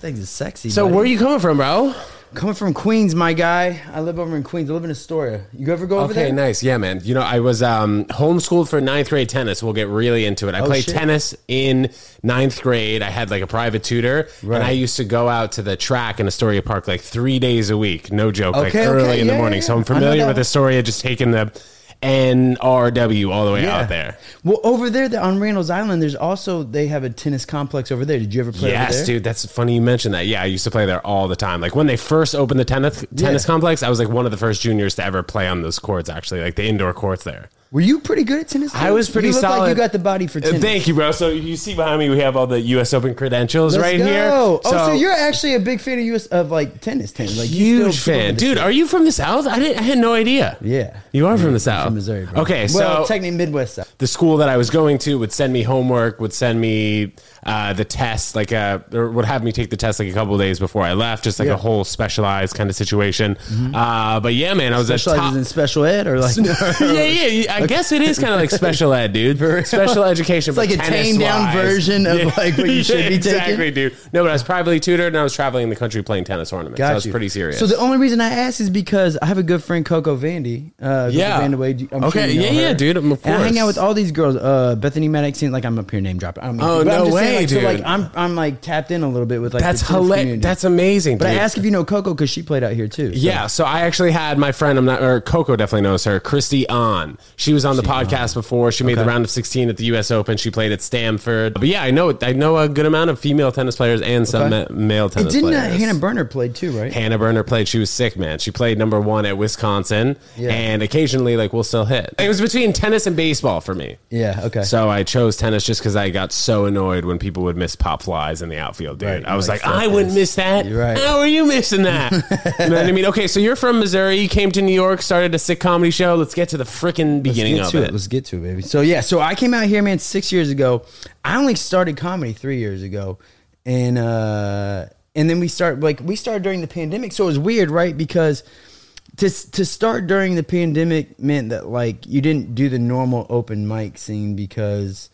Things is sexy. So buddy. where are you coming from, bro? coming from Queens, my guy? I live over in Queens. I live in Astoria. You ever go over there? Okay, nice. Yeah, man. You know, I was um, homeschooled for ninth grade tennis. We'll get really into it. I played Oh, shit. tennis in ninth grade. I had like a private tutor, Right. and I used to go out to the track in Astoria Park like three days a week. No joke, like early okay. in the Yeah, morning. yeah, So I'm yeah. I know familiar with. Astoria, just taking the NRW all the way out there. Well, over there the, on Randall's Island, there's also they have a tennis complex over there. Did you ever play over Yes, dude. That's funny you mentioned that. Yeah, I used to play there all the time. Like when they first opened the tennis tennis Yeah. complex, I was like one of the first juniors to ever play on those courts. Actually, like the indoor courts there. Were you pretty good at tennis? I was pretty you look Like solid. you got the body for Uh, tennis. Thank you, bro. So you see behind me, we have all the U.S. Open credentials Let's right go. here. Oh, so you're actually a big fan of US of like tennis, tennis. Like huge fan, dude. Are you from the South? I didn't. I had no idea. Yeah, You are from the South, from Missouri. Bro. Okay, so well, technically Midwest South. the school that I was going to would send me homework, would send me uh, the test, like uh, or would have me take the test like a couple days before I left, just like Yeah. a whole specialized kind of situation. Uh, but yeah, man, I was at Specializes top. in special ed or like yeah, yeah. I guess it is kind of like special ed, dude. Special education. It's like a tamed down version of, like, what you should be taking? Exactly, dude. No, but I was privately tutored and I was traveling the country playing tennis tournaments. Got so I was you. pretty serious. So the only reason I ask is because I have a good friend Coco Vandy. Uh, Yeah. Vandeweghe. I'm Okay, sure you know yeah, yeah, dude, I hang out with all these girls. Uh, Bethany Maddox. Like I'm up here name dropping. I don't mean Oh, no just way, like, So like I'm I'm like tapped in a little bit with like that's hilarious. That's amazing. But I ask if you know Coco because she played out here too. so- Yeah, so I actually had my friend, I'm not, or Coco definitely knows her, Kristie Ahn. She was on the podcast before. She made the round of 16 at the U.S. Open. She played at Stanford. But yeah, I know I know a good amount of female tennis players and some Okay. ma- male It tennis didn't uh. Hannah Berner played too, right? Hannah Berner played. She was sick, man. She played number one at Wisconsin, Yeah. and occasionally, like, we'll still hit. It was between tennis and baseball for me. yeah. Okay. So I chose tennis just because I got so annoyed when people would miss pop flies in the outfield, dude. Right, I was like, like, I wouldn't miss that. You're right. How are you missing that? you know what I mean? Okay, so you're from Missouri. You came to New York, started a sick comedy show. Let's get to the freaking beginning Let's of to it. Let's get to it, baby. So yeah, so I came out here, man, six years ago. I only started comedy three years ago, and uh, and then we start like we started during the pandemic. So it was weird, right? Because to to start during the pandemic meant that like you didn't do the normal open mic scene because.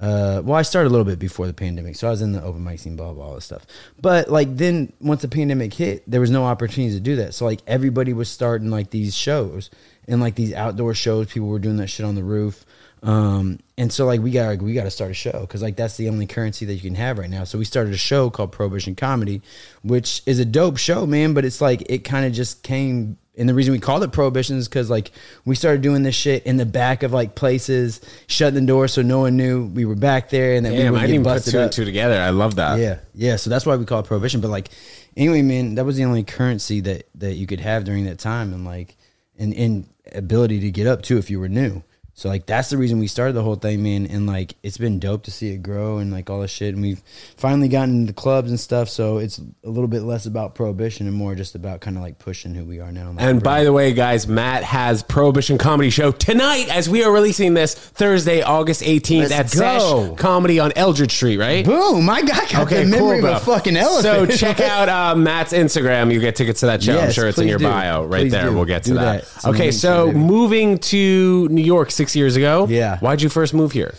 Uh, well, I started a little bit before the pandemic, so I was in the open mic scene, blah blah, all this stuff. But like then, once the pandemic hit, there was no opportunities to do that. So like everybody was starting like these shows and like these outdoor shows. People were doing that shit on the roof. Um, and so like we got like, we got to start a show because like that's the only currency that you can have right now. So we started a show called Prohibition Comedy, which is a dope show, man. But it's like it kind of just came. And the reason we called it Prohibition is because like we started doing this shit in the back of like places, shutting the door so no one knew we were back there, and then we Damn, would I get didn't put busted two up. and two together. I love that. Yeah, yeah. So that's why we call it prohibition. But like, anyway, man, that was the only currency that that you could have during that time, and like, and and ability to get up too if you were new. So like that's the reason we started the whole thing, man. And like it's been dope to see it grow and like all this shit. And we've finally gotten into clubs and stuff. So it's a little bit less about prohibition and more just about kind of like pushing who we are now. Like, And by the way, guys, Matt has Prohibition Comedy Show tonight as we are releasing this Thursday, August 18th Let's at go. Sesh Comedy on Eldridge Street, right? boom, my guy got the memory of a fucking elephant. So check out uh, Matt's Instagram. You get tickets to that show. I'm sure it's in your do. bio right Please there. do. We'll get to Do that. that. It's in the Okay, so moving to New York six years ago. Yeah. Why'd you first move here?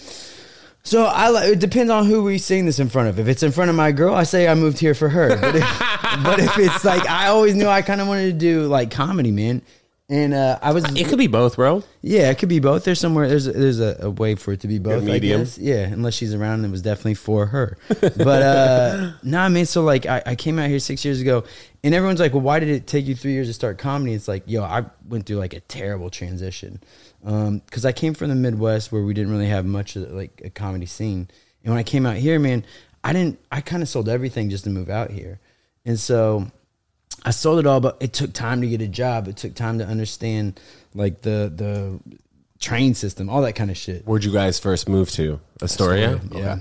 So I it depends on who we sing this in front of. If it's in front of my girl, I say I moved here for her. But if, but if it's like I always knew I kind of wanted to do like comedy, man. And uh, I was It could be both, bro. yeah, it could be both. There's somewhere there's a, there's a, a way for it to be both. medium. I guess. Yeah, unless she's around, it was definitely for her. But uh, nah, man. So like, I, I came out here six years ago, and everyone's like, "Well, why did it take you three years to start comedy?" It's like, yo, I went through like a terrible transition because I came from the Midwest where we didn't really have much of like a comedy scene, and when I came out here, man, I didn't. I kind of sold everything just to move out here, and so I sold it all, but it took time to get a job. It took time to understand like the the train system, all that kind of shit. Where'd you guys first move to? Astoria? Yeah.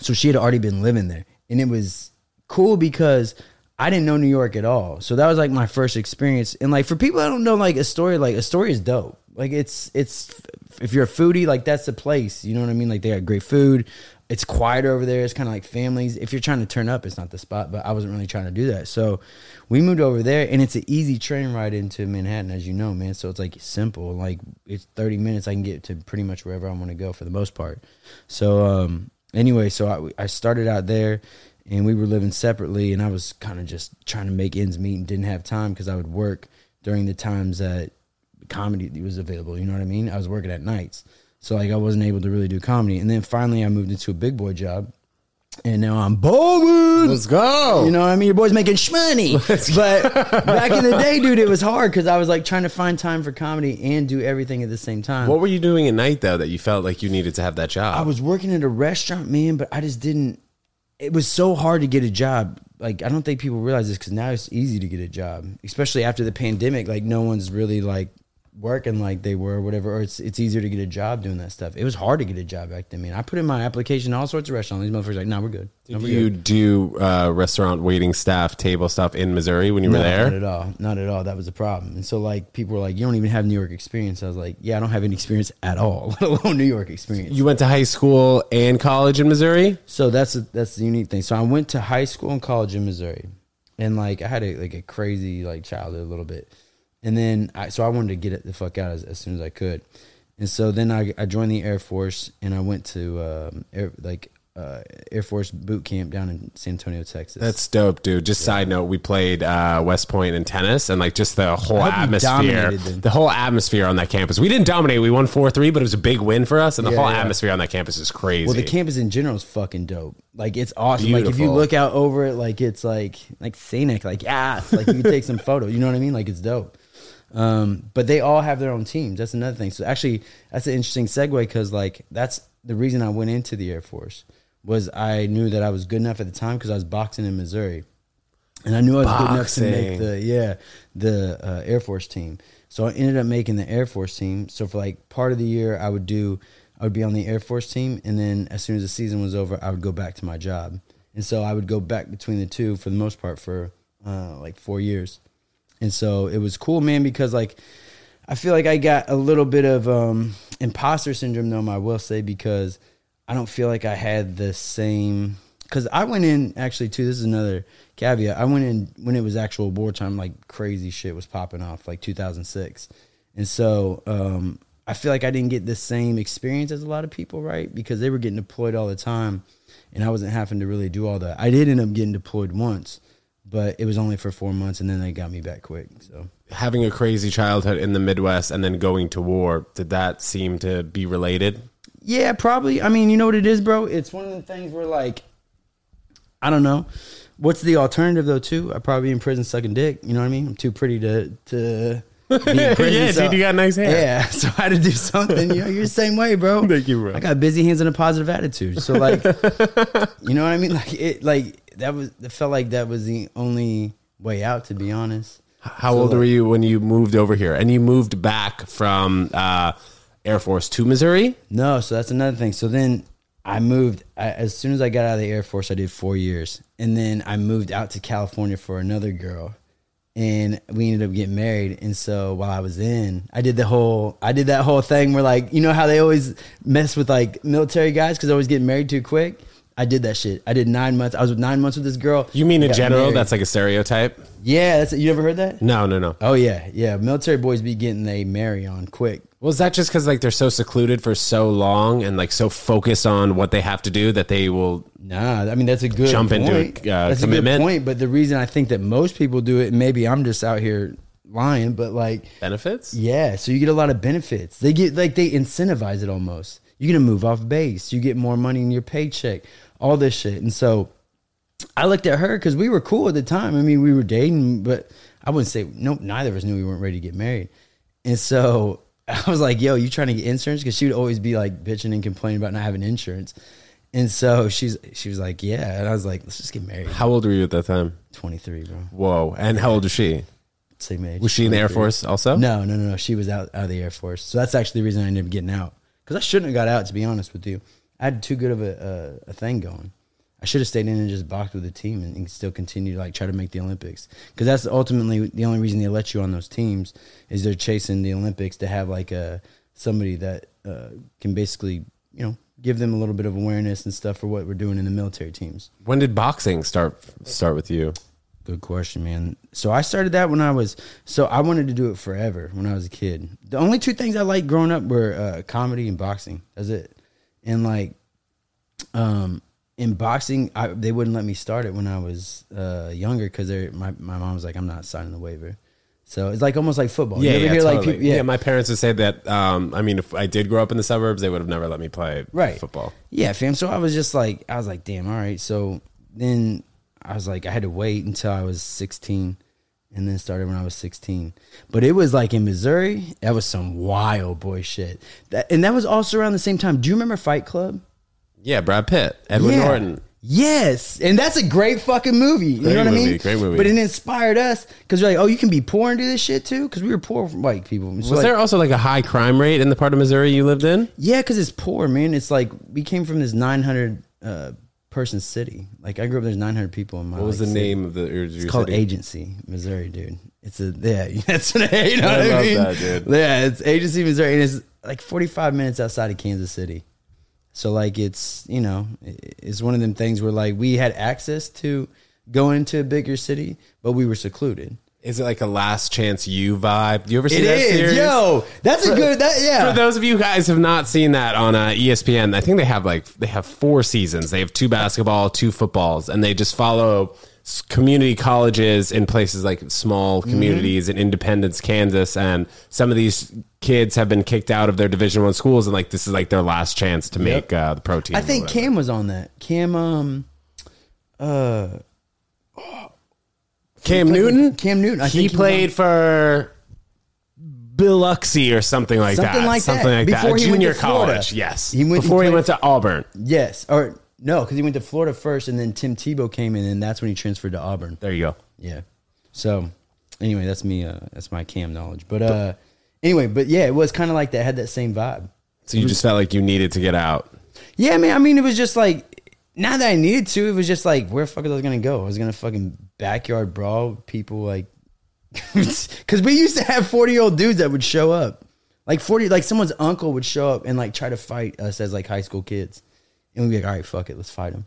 So she had already been living there, and it was cool because I didn't know New York at all. So that was like my first experience. And like for people that don't know, like Astoria, like Astoria is dope. Like it's it's if you're a foodie, like that's the place. You know what I mean? Like they got great food. It's quiet over there. It's kind of like families. If you're trying to turn up, it's not the spot. But I wasn't really trying to do that. So we moved over there, and it's an easy train ride into Manhattan, as you know, man. So it's like simple. Like it's 30 minutes. I can get to pretty much wherever I want to go for the most part. So um, anyway, so I, I started out there, and we were living separately, and I was kind of just trying to make ends meet and didn't have time because I would work during the times that comedy was available. You know what I mean? I was working at nights, so like I wasn't able to really do comedy. And then finally, I moved into a big boy job, and now I'm balling. Let's go. You know what I mean? Your boy's making shmoney. But back in the day, dude, it was hard because I was like trying to find time for comedy and do everything at the same time. what were you doing at night though that you felt like you needed to have that job? I was working at a restaurant, man, but I just didn't. It was so hard to get a job. Like I don't think people realize this because now it's easy to get a job, especially after the pandemic. Like no one's really like working like they were, or whatever. Or it's it's easier to get a job doing that stuff. It was hard to get a job back then, man. I put in my application all sorts of restaurants. These motherfuckers like, no, we're good. No, Did we're you good. do uh, restaurant waiting staff table stuff in Missouri when you were No, there? Not at all. Not at all. That was a problem. And so like people were like, you don't even have New York experience. I was like, yeah, I don't have any experience at all, let alone New York experience. You went to high school and college in Missouri. So that's a, that's the unique thing. So I went to high school and college in Missouri, and like I had a like a crazy like childhood a little bit, and then I so I wanted to get it the fuck out as, as soon as I could, and so then I, I joined the Air Force and I went to um, air, like uh, Air Force boot camp down in San Antonio, Texas. That's dope, dude. Just side note, we played uh, West Point in tennis, and like just the whole I hope you atmosphere, the whole atmosphere on that campus. We didn't dominate; we won four three, but it was a big win for us, and the Yeah, whole yeah. atmosphere on that campus is crazy. well, the campus in general is fucking dope. Like it's awesome. Like if you look out over it, like it's like like scenic. Like yeah, like you can take some photos. You know what I mean? Like it's dope. Um, but they all have their own teams. That's another thing. So actually, that's an interesting segue because like that's the reason I went into the Air Force was I knew that I was good enough at the time because I was boxing in Missouri, and I knew I was good enough to make the yeah the uh, Air Force team. So I ended up making the Air Force team. So for like part of the year, I would do I would be on the Air Force team, and then as soon as the season was over, I would go back to my job. And so I would go back between the two for the most part for uh, like four years. And so it was cool, man, because like I feel like I got a little bit of um, imposter syndrome, though. I will say because I don't feel like I had the same. Because I went in actually too. This is another caveat. I went in when it was actual wartime, like crazy shit was popping off, like 2006, and so um, I feel like I didn't get the same experience as a lot of people, right? Because they were getting deployed all the time, and I wasn't having to really do all that. I did end up getting deployed once, but it was only for four months, and then they got me back quick. So Having a crazy childhood in the Midwest and then going to war, did that seem to be related? Yeah, probably. I mean, you know what it is, bro? It's one of the things where like I don't know. What's the alternative though too? I'd probably be in prison sucking dick. You know what I mean? I'm too pretty to to be in prison. Yeah, dude, you got nice hair. Yeah, so I had to do something. You know, you're the same way, bro. Thank you, bro. I got busy hands and a positive attitude. So like, you know what I mean? Like it, like that was. It felt like that was the only way out. To be honest. How So, old like- were you when you moved over here? And you moved back from uh, Air Force to Missouri? No, so that's another thing. So then I moved I, as soon as I got out of the Air Force. I did four years, and then I moved out to California for another girl, and we ended up getting married. And so while I was in, I did the whole I did that whole thing where like you know how they always mess with like military guys because they always get married too quick. I did that shit. I did nine months. I was with nine months with this girl. You mean in general? married. That's like a stereotype? yeah. That's you ever heard that? No, no, no. Oh yeah, yeah. Military boys be getting they marry on quick. Well, is that just because like they're so secluded for so long and like so focused on what they have to do that they will? Nah, I mean that's a good Jump point. into a, uh, that's commitment. a good point. But the reason I think that most people do it, maybe I'm just out here lying, but like, Benefits? yeah. So you get a lot of benefits. They get like they incentivize it almost. You're gonna move off base. You get more money in your paycheck. All this shit. And so I looked at her because we were cool at the time. I mean, we were dating, but I wouldn't say nope. Neither of us knew we weren't ready to get married. And so I was like, "Yo, you trying to get insurance?" Because she would always be like bitching and complaining about not having insurance. And so she's she was like, "Yeah," and I was like, "Let's just get married." How old were you at that time? Twenty three, bro. Whoa. And how old was she? Same age. Was she in the Air 23. Force also? No, no, no, no. She was out, out of the Air Force. So that's actually the reason I ended up getting out. Because I shouldn't have got out, to be honest with you. I had too good of a, a, a thing going. I should have stayed in and just boxed with the team and, and still continue to like try to make the Olympics. Because that's ultimately the only reason they let you on those teams is they're chasing the Olympics to have like a somebody that uh, can basically you know give them a little bit of awareness and stuff for what we're doing in the military teams. When did boxing start start with you? Good question, man. So I started that when I was so I wanted to do it forever when I was a kid. The only two things I liked growing up were uh, comedy and boxing. That's it. And like, um, in boxing, I, they wouldn't let me start it when I was uh, younger because my my mom was like, I'm not signing the waiver. So it's like almost like football. Yeah, yeah, hear like people, yeah. yeah, My parents would say that. Um, I mean, if I did grow up in the suburbs, they would have never let me play right football. Yeah, fam. So I was just like, I was like, damn, all right. So then I was like, I had to wait until I was 16 and then started when I was 16. But it was like in Missouri, that was some wild boy shit. That, and that was also around the same time. Do you remember Fight Club? Yeah, Brad Pitt, Edward Yeah. Norton. Yes, and that's a great fucking movie. You Great know what I movie, mean? great movie. But it inspired us because we're like, oh, you can be poor and do this shit too. Because we were poor white people. So Was like, there also like a high crime rate in the part of Missouri you lived in? Yeah, because it's poor, man. It's like we came from this 900 uh, person city. Like I grew up, there's 900 people in my. What was like, the city. name of the? Your, It's called Agency, Missouri, dude. It's a yeah. That's what you know I what I mean. that. Yeah, it's Agency, Missouri, and it's like 45 minutes outside of Kansas City. So like it's you know it's one of them things where like we had access to going into a bigger city, but we were secluded. Is it like a Last Chance U vibe? Do you ever see It that is, series? yo. That's a good. That yeah. For those of you guys who have not seen that on uh, ESPN, I think they have like they have four seasons. They have two basketball, two footballs, and they just follow community colleges in places like small Mm-hmm. communities in Independence, Kansas, and some of these kids have been kicked out of their Division One schools, and like this is like their last chance to make uh, the pro team. I think. Cam was on that. Cam, um, uh, Cam played Newton. Cam Newton, I he think he played for. Biloxi or something like Something that. like something that. like Before that. he went to Junior Florida. college, yes. He went- before he, played- went to Auburn. yes, or no, because he went to Florida first, and then Tim Tebow came in, and that's when he transferred to Auburn. There you go. Yeah. So, anyway, that's me. Uh, that's my Cam knowledge. But uh, anyway, but yeah, it was kind of like that. Had that same vibe. So you just felt like you needed to get out. Yeah, man. I mean, it was just like not that I needed to. It was just like where the fuck was I gonna go? I was gonna fucking backyard brawl people like because we used to have forty year old dudes that would show up, like forty, like someone's uncle would show up and like try to fight us as like high school kids, and we'd be like, all right, fuck it, let's fight him.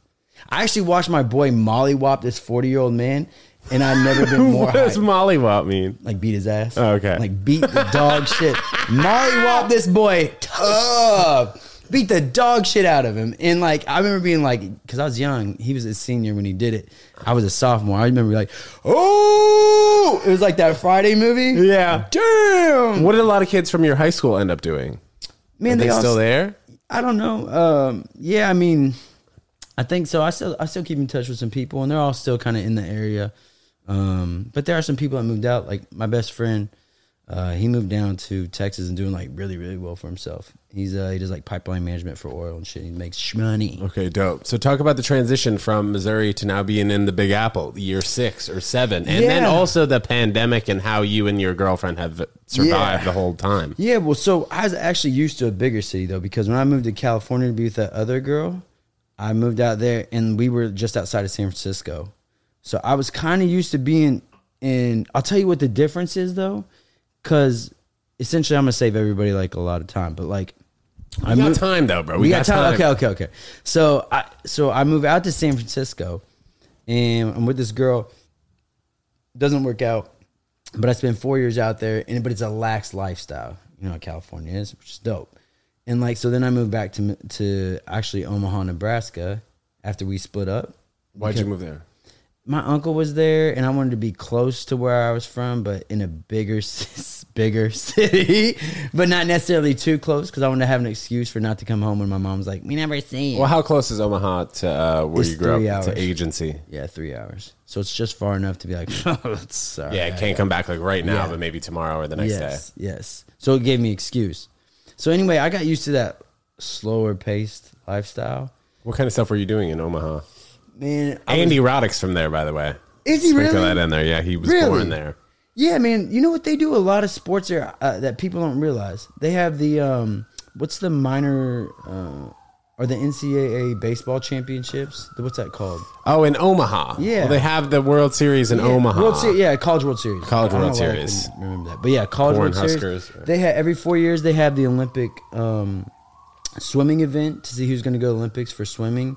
I actually watched my boy Molly whop this forty year old man, and I've never been more what does hyped. mollywop mean? like beat his ass. Oh, okay. Like beat the dog shit. Molly whopped this boy tough. Beat the dog shit out of him. And like I remember being like, because I was young, he was a senior when he did it. I was a sophomore. I remember like, oh, it was like that Friday movie. Yeah. Damn, What did a lot of kids from your high school end up doing? man, Are they all still there? I don't know. Um, yeah, I mean, I think so. I still I still keep in touch with some people, and they're all still kind of in the area. Um, but there are some people that moved out. Like my best friend, uh, he moved down to Texas and doing like really really well for himself. He's uh, he does like pipeline management for oil and shit. He makes money. Okay, dope. So talk about the transition from Missouri to now being in the Big Apple, year six or seven, and then also the pandemic and how you and your girlfriend have survived Yeah. the whole time. Yeah, well, so I was actually used to a bigger city though, because when I moved to California to be with that other girl, I moved out there and we were just outside of San Francisco. So I was kind of used to being in. I'll tell you what the difference is though, because essentially I'm gonna save everybody like a lot of time, but like I We got moved- time though, bro. we, got, time. Okay, okay, okay. So I so I move out to San Francisco, and I'm with this girl. Doesn't work out, but I spent four years out there, and but it's a lax lifestyle. You know how California is, which is dope. And like so, then I moved back to to actually Omaha, Nebraska, after we split up. Why'd you move there? My uncle was there, and I wanted to be close to where I was from, but in a bigger, bigger city, but not necessarily too close, because I wanted to have an excuse for not to come home when my mom's like, "We never see you." Well, how close is Omaha to uh, where It's you grew three up? hours. To agency. Yeah, three hours. So it's just far enough to be like, oh, all Yeah, it can't come back like right now, Yeah. but maybe tomorrow or the next yes, day. yes. So it gave me excuse. So anyway, I got used to that slower paced lifestyle. What kind of stuff were you doing in Omaha? Man, I was- Andy Roddick's from there, by the way. is he Sprinkle really? that in there. Yeah, he was Really? born there. Yeah, man. You know what they do? A lot of sports there uh, that people don't realize. They have the um, what's the minor uh, or the NCAA baseball championships? What's that called? Oh, in Omaha. Yeah. Well, they have the World Series in Yeah, Omaha. World Series, yeah, College World Series. College World Series. Remember that, but yeah, College Corn World Series. They have every four years they have the Olympic um, swimming event to see who's going to go to Olympics for swimming.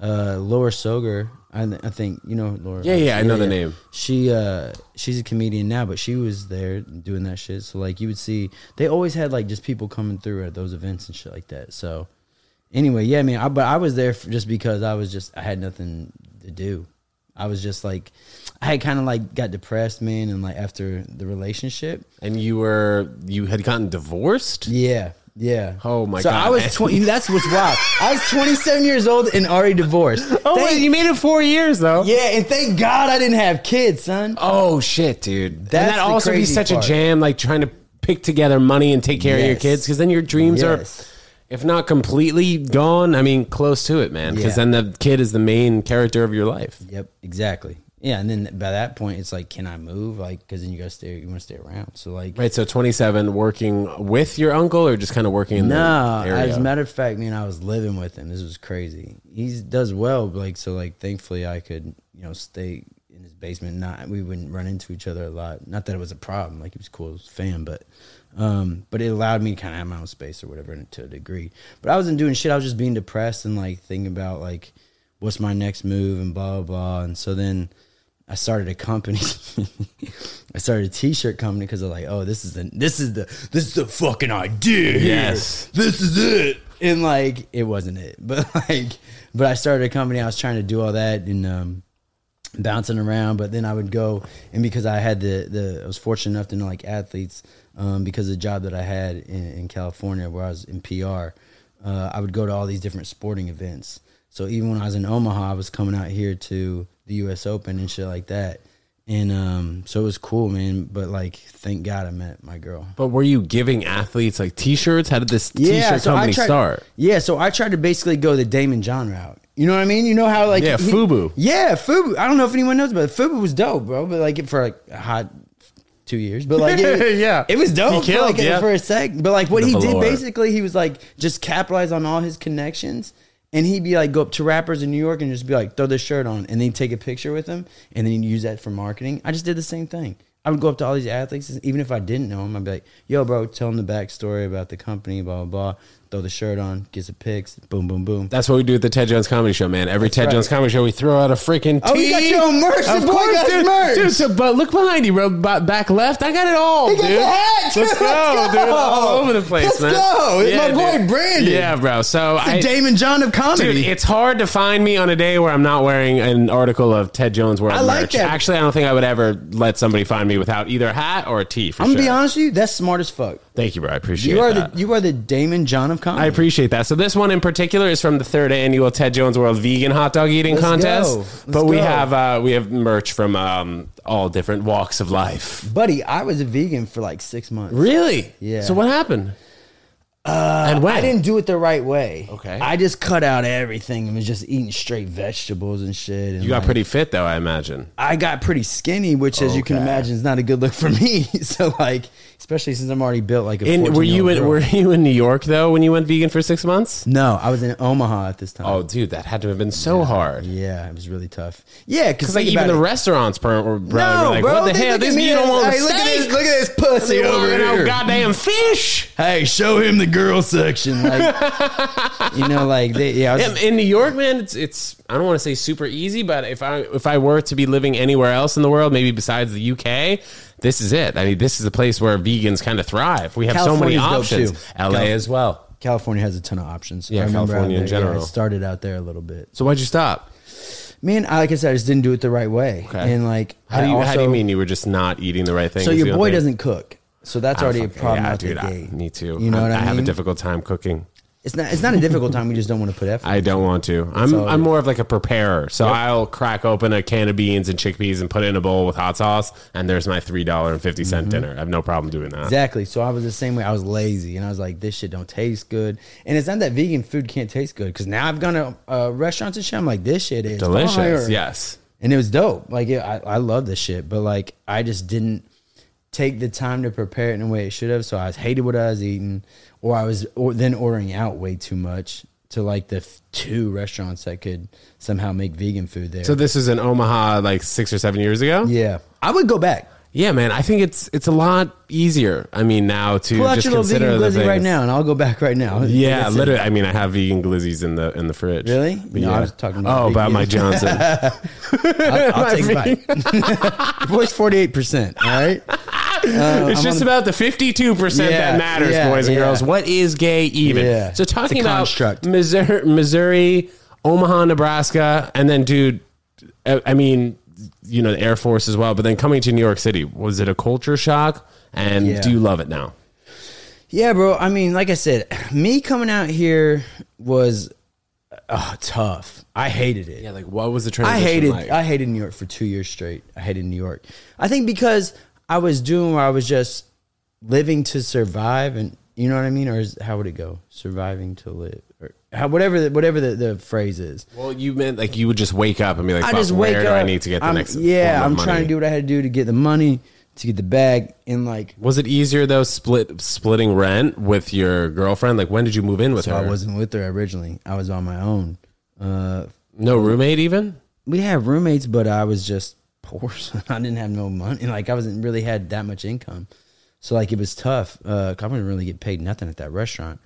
Uh, Laura Sogar, I, I think you know Laura. Yeah, yeah, I know the name. She uh, she's a comedian now, but she was there doing that shit. So like you would see, they always had like just people coming through at those events and shit like that. So anyway, yeah, I mean, I, but I was there just because I was just I had nothing to do. I was just like, I had kind of like got depressed, man, and like after the relationship, And you were you had gotten divorced? yeah, yeah. Oh, my so God. I was twenty. that's what's wild. I was twenty seven years old and already divorced. Oh, Thank- wait, you made it four years though. yeah, and thank God I didn't have kids, son. Oh shit, dude. and that also be such part. a jam, like trying to pick together money and take care of your kids, because then your dreams Yes. are, if not completely gone, I mean, close to it, man. Because Yeah. then the kid is the main character of your life. Yep, exactly. Yeah, and then by that point, it's like, can I move? Like, because then you gotta stay. You want to stay around. So like, Right. So twenty seven, working with your uncle, or just kind of working in No, the area. as a matter of fact, man, I was living with him. This was crazy. He does well, like so. Like thankfully, I could you know stay in his basement. Not we wouldn't run into each other a lot. Not that it was a problem. Like he was cool as a fan, but um, but it allowed me to kind of have my own space or whatever to a degree. But I wasn't doing shit. I was just being depressed and like thinking about like what's my next move and blah blah blah. And so then I started a company. I started a t-shirt company because I was like, oh, this is the this is the this is the fucking idea. here. Yes. this is it. And like, it wasn't it, but like, but I started a company. I was trying to do all that and um, bouncing around. But then I would go and because I had the the I was fortunate enough to know like athletes um, because of the job that I had in, in California where I was in PR. Uh, I would go to all these different sporting events. So even when I was in Omaha, I was coming out here to the U.S. Open and shit like that. And um, so it was cool, man. But like, thank God I met my girl. But were you giving athletes like T-shirts? How did this T-shirt so company tried- start? Yeah, so I tried to basically go the Daymond John route. You know what I mean? You know how like Yeah, Fubu. Yeah, Fubu. I don't know if anyone knows but. Fubu was dope, bro. But like for like a hot two years, but like it, Yeah. it was dope. He for, like, yeah. for a sec. But like what The he did basically, he was like just capitalize on all his connections. And he'd be like, go up to rappers in New York and just be like, throw this shirt on, and then take a picture with them, and then he'd use that for marketing. I just did the same thing. I would go up to all these athletes, even if I didn't know them. I'd be like, "Yo, bro, tell them the backstory about the company, blah blah blah." Throw the shirt on, get some pics, boom, boom, boom. That's what we do at the Ted Jones Comedy Show, man. Every Ted right. Jones Comedy Show, we throw out a freaking Oh, you got your own merch. Of course, got dude. merch. Dude, so, but look behind you, bro. Back left, I got it all, He got dude. the hat, Let's go, Let's dude. All over the place, Let's man. go. It's my boy dude. Brandon. Yeah, bro. So It's I, the Daymond John of comedy. Dude, it's hard to find me on a day where I'm not wearing an article of Ted Jones World I like merch. that. Actually, I don't think I would ever let somebody find me without either a hat or a tee. For I'm sure. gonna be honest with you. That's smart as fuck. Thank you, bro. I appreciate You are that. the you are the Daymond John of comedy. I appreciate that. So this one in particular is from the third annual Ted Jones World Vegan Hot Dog Eating Let's Contest. go. But we have uh, we have merch from um, all different walks of life. buddy. I was a vegan for like six months. Really? Yeah. So what happened? Uh, and when? I didn't do it the right way. Okay. I just cut out everything and was just eating straight vegetables and shit. And You got like, pretty fit though, I imagine. I got pretty skinny, which, as you can imagine, is not a good look for me. so, like, especially since I'm already built like a. And were you in, girl. were you in New York though when you went vegan for six months? No, I was in Omaha at this time. Oh, dude, that had to have been so hard. yeah, it was really tough. Yeah, Because like even the restaurants per, were, were No, like, bro, what the hell? This me you don't want hey, look at steak? this- look at this pussy over no here. goddamn fish. Hey, show him the girl section. Like, you know, like they, yeah. In, in New York, man, it's it's I don't want to say super easy, but if I if I were to be living anywhere else in the world, maybe besides the UK, this is it. I mean, this is the place where vegans kind of thrive. We have so many options. LA Cal- as well. California has a ton of options. Yeah, California in there, yeah, general. I started out there a little bit. So why'd you stop? Man, I- like I said, I just didn't do it the right way. Okay. And like, How do you how do you mean you were just not eating the right thing? So your boy doesn't cook. So that's already a problem Yeah, out dude. the I, gate. me too. You know I, what I, I have a difficult time cooking. It's not. It's not a difficult time. We just don't want to put effort. I don't want to. I'm all I'm more of like a preparer. So I'll crack open a can of beans and chickpeas and put it in a bowl with hot sauce, and there's my three dollar and fifty Mm-hmm. dinner. I have no problem doing that. Exactly. So I was the same way. I was lazy, and I was like, "This shit don't taste good." And it's not that vegan food can't taste good because now I've gone to uh, restaurants and shit. I'm like, "This shit is Delicious. fire." Yes. and it was dope. Like it, I, I love this shit, but like I just didn't take the time to prepare it in a way it should have. So I was hated what I was eating, or I was or then ordering out way too much to like the f- two restaurants that could somehow make vegan food there. So this is in Omaha like six or seven years ago. yeah, I would go back. Yeah, man. I think it's it's a lot easier. I mean, now to Pull out just your little consider vegan the glizzy right now, and I'll go back right now. Yeah, literally. I mean, I have vegan glizzies in the in the fridge. Really? But No, yeah. I was talking about oh, about. Mike Johnson. I'll, I'll take a bite. Your boy's forty eight percent. All right. It's I'm just on about the 52% Yeah, that matters, yeah, boys and yeah. girls. What is gay even? So talking about construct. Missouri, Missouri, Omaha, Nebraska, and then, dude, I I mean, you know, the Air Force as well, but then coming to New York City, was it a culture shock? And do you love it now? Yeah, bro. I mean, like I said, me coming out here was uh, tough. I hated it. Yeah, like what was the transition? I hated like? I hated New York for two years straight. I hated New York. I think because I was doing where I was just living to survive, and you know what I mean, or is, how would it go? Surviving to live, or how, whatever the, whatever the, the phrase is. well, you meant like you would just wake up and be like, I just wake where up. do I need to get the I'm- next? Yeah, I'm of trying to do what I had to do to get the money to get the bag, and like Was it easier though, split splitting rent with your girlfriend? Like, when did you move in with so her? I wasn't with her originally. I was on my own. Uh, no roommate even. we had roommates, but I was just poor. So I didn't have no money. Like I wasn't really had that much income. So like it was tough. Uh, I wouldn't really get paid nothing at that restaurant,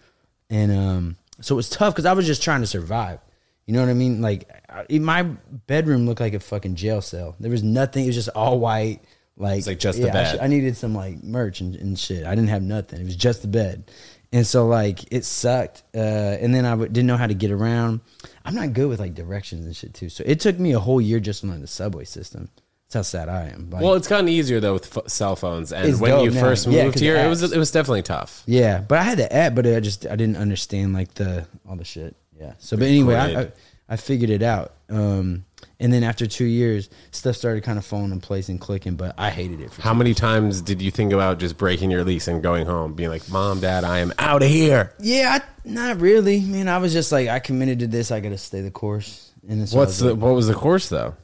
and um, so it was tough because I was just trying to survive. You know what I mean? Like I, my bedroom looked like a fucking jail cell. There was nothing. It was just all white. Like like just the I, bed. sh- I needed some like merch and, and shit. I didn't have nothing. It was just the bed. And so like it sucked. Uh, and then I w- didn't know how to get around. I'm not good with like directions and shit too. So it took me a whole year just to learn the subway system. That's how sad I am. Like, Well, it's gotten easier though with f- cell phones, and when you now. first Yeah, moved here, it was it was definitely tough. yeah, but I had the app, but I just I didn't understand like the all the shit. Yeah. So, but anyway, I, I. I figured it out. Um, and then after two years, stuff started kind of falling in place and clicking. But I hated it. For How many times did you think about just breaking your lease and going home, being like, "Mom, Dad, I am out of here"? Yeah, I, not really. Man, I was just like, I committed to this. I got to stay the course. And so What's the like, what was the course though?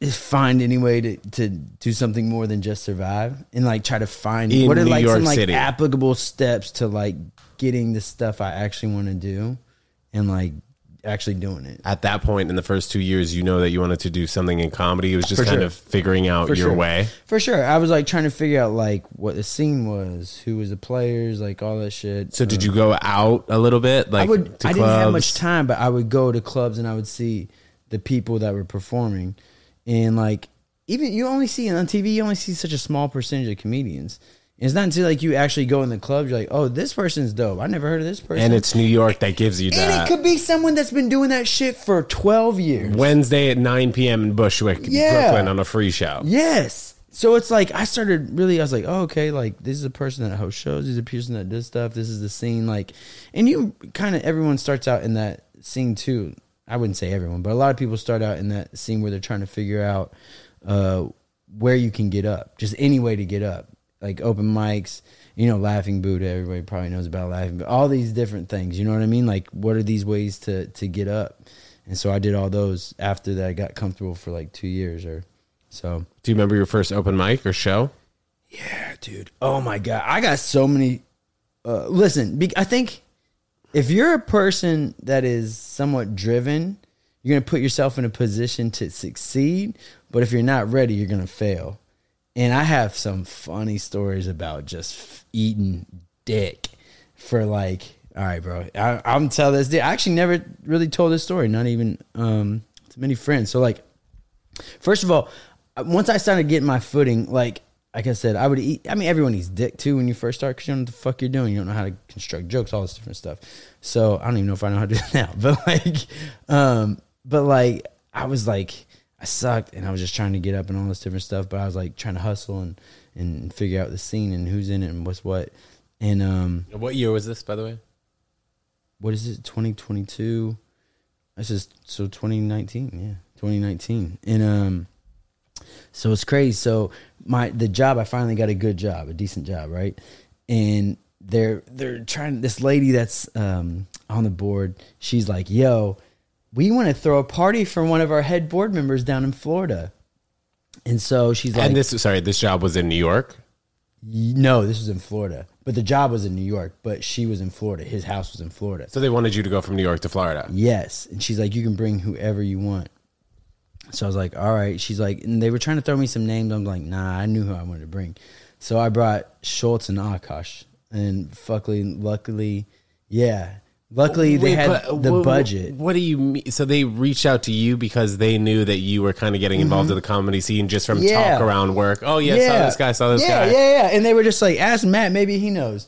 Is find any way to, to do something more than just survive and like try to find In what are New like York some like City. applicable steps to like getting the stuff I actually want to do and like actually doing it. At that point in the first two years, you know that you wanted to do something in comedy. It was just For kind sure. of figuring out For your sure. way. For sure. I was like trying to figure out like what the scene was, who was the players, like all that shit. So did you um, go out a little bit? Like I would. to I didn't have clubs? much time, but I would go to clubs and I would see the people that were performing, and like even you only see on TV, you only see such a small percentage of comedians. It's not until like you actually go in the club, you're like, oh, this person's dope. I never heard of this person. And it's New York that gives you that. and it could be someone that's been doing that shit for twelve years. Wednesday at 9 p.m. in Bushwick, Yeah. Brooklyn, on a free show. Yes. So it's like I started really. I was like, oh, okay, like this is a person that hosts shows. This is a person that does stuff. This is the scene. Like, and you kind of everyone starts out in that scene too. I wouldn't say everyone, but a lot of people start out in that scene where they're trying to figure out uh, where you can get up, just any way to get up, like open mics. You know, Laughing Buddha. Everybody probably knows about Laughing Buddha. All these different things. You know what I mean? Like, what are these ways to to get up? And so I did all those after that. I got comfortable for like two years or so. Do you remember your first open mic or show? Yeah, dude. Oh my god, I got so many. Uh, listen, be, I think if you're a person that is somewhat driven, you're gonna put yourself in a position to succeed. But if you're not ready, you're gonna fail. And I have some funny stories about just eating dick for like. All right, bro. I, I'm tell this. I actually never really told this story. Not even um, to many friends. So like, First of all, uh, once I started getting my footing, like like I said, I would eat. I mean, everyone eats dick too when you first start because you don't know what the fuck you're doing. You don't know how to construct jokes, all this different stuff. So I don't even know if I know how to do that now. But like, um, but like I was like I sucked, and I was just trying to get up and all this different stuff. But I was like trying to hustle and and figure out the scene and who's in it and what's what. And um, What year was this, by the way? what is it? Twenty twenty two. This is so twenty nineteen. Yeah, twenty nineteen. And um, so it's crazy. So my the job I finally got a good job, a decent job, right? And they're they're trying. This lady that's um on the board, she's like, "Yo, we want to throw a party for one of our head board members down in Florida." And so she's like, and this, sorry, this job was in New York. "No, this was in Florida, but the job was in New York, but she was in Florida. His house was in Florida." So they wanted you to go from New York to Florida. Yes. And she's like, you can bring whoever you want. So I was like, all right. She's like, and they were trying to throw me some names. I'm like, nah, I knew who I wanted to bring. So I brought Schulz and Akash. And fuckly, luckily, yeah, Luckily, they Wait, had but the budget. What do you mean? So they reached out to you because they knew that you were kind of getting involved in the comedy scene just from Mm-hmm. Yeah. talk around work. Oh yeah, saw this guy, saw this yeah, guy. Yeah, yeah, And they were just like, ask Matt, maybe he knows.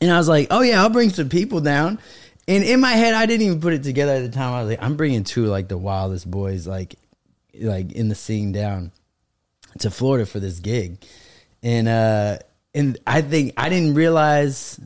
And I was like, oh yeah, I'll bring some people down. And in my head, I didn't even put it together at the time. I was like, I'm bringing two like the wildest boys, like, like in the scene down to Florida for this gig. And uh, and I think I didn't realize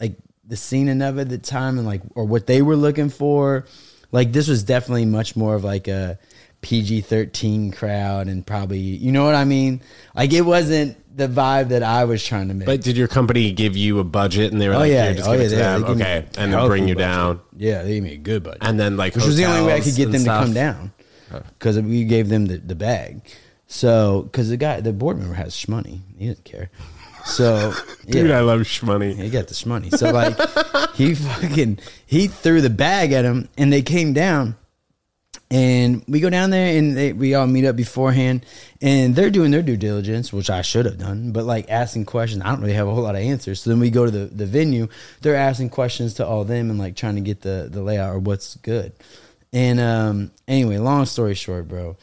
like the scene enough at the time and like or what they were looking for. Like this was definitely much more of like a PG thirteen crowd and probably you know what I mean? Like it wasn't the vibe that I was trying to make. But did your company give you a budget and they were oh like, yeah, just oh give yeah, it to they- them, they gave me okay, and then bring you budget. down, Yeah, they gave me a good budget. and then like which was the only way I could get them stuff? to come down oh. because we gave them the, the bag. So because the guy, the board member has shmoney, he doesn't care. So yeah. Dude, I love shmoney. He got this money. So like he fucking he threw the bag at him and they came down. And we go down there and they, we all meet up beforehand and they're doing their due diligence, which I should have done, but like asking questions. I don't really have a whole lot of answers. So then we go to the, the venue, they're asking questions to all them and like trying to get the, the layout or what's good. And um anyway, long story short, bro.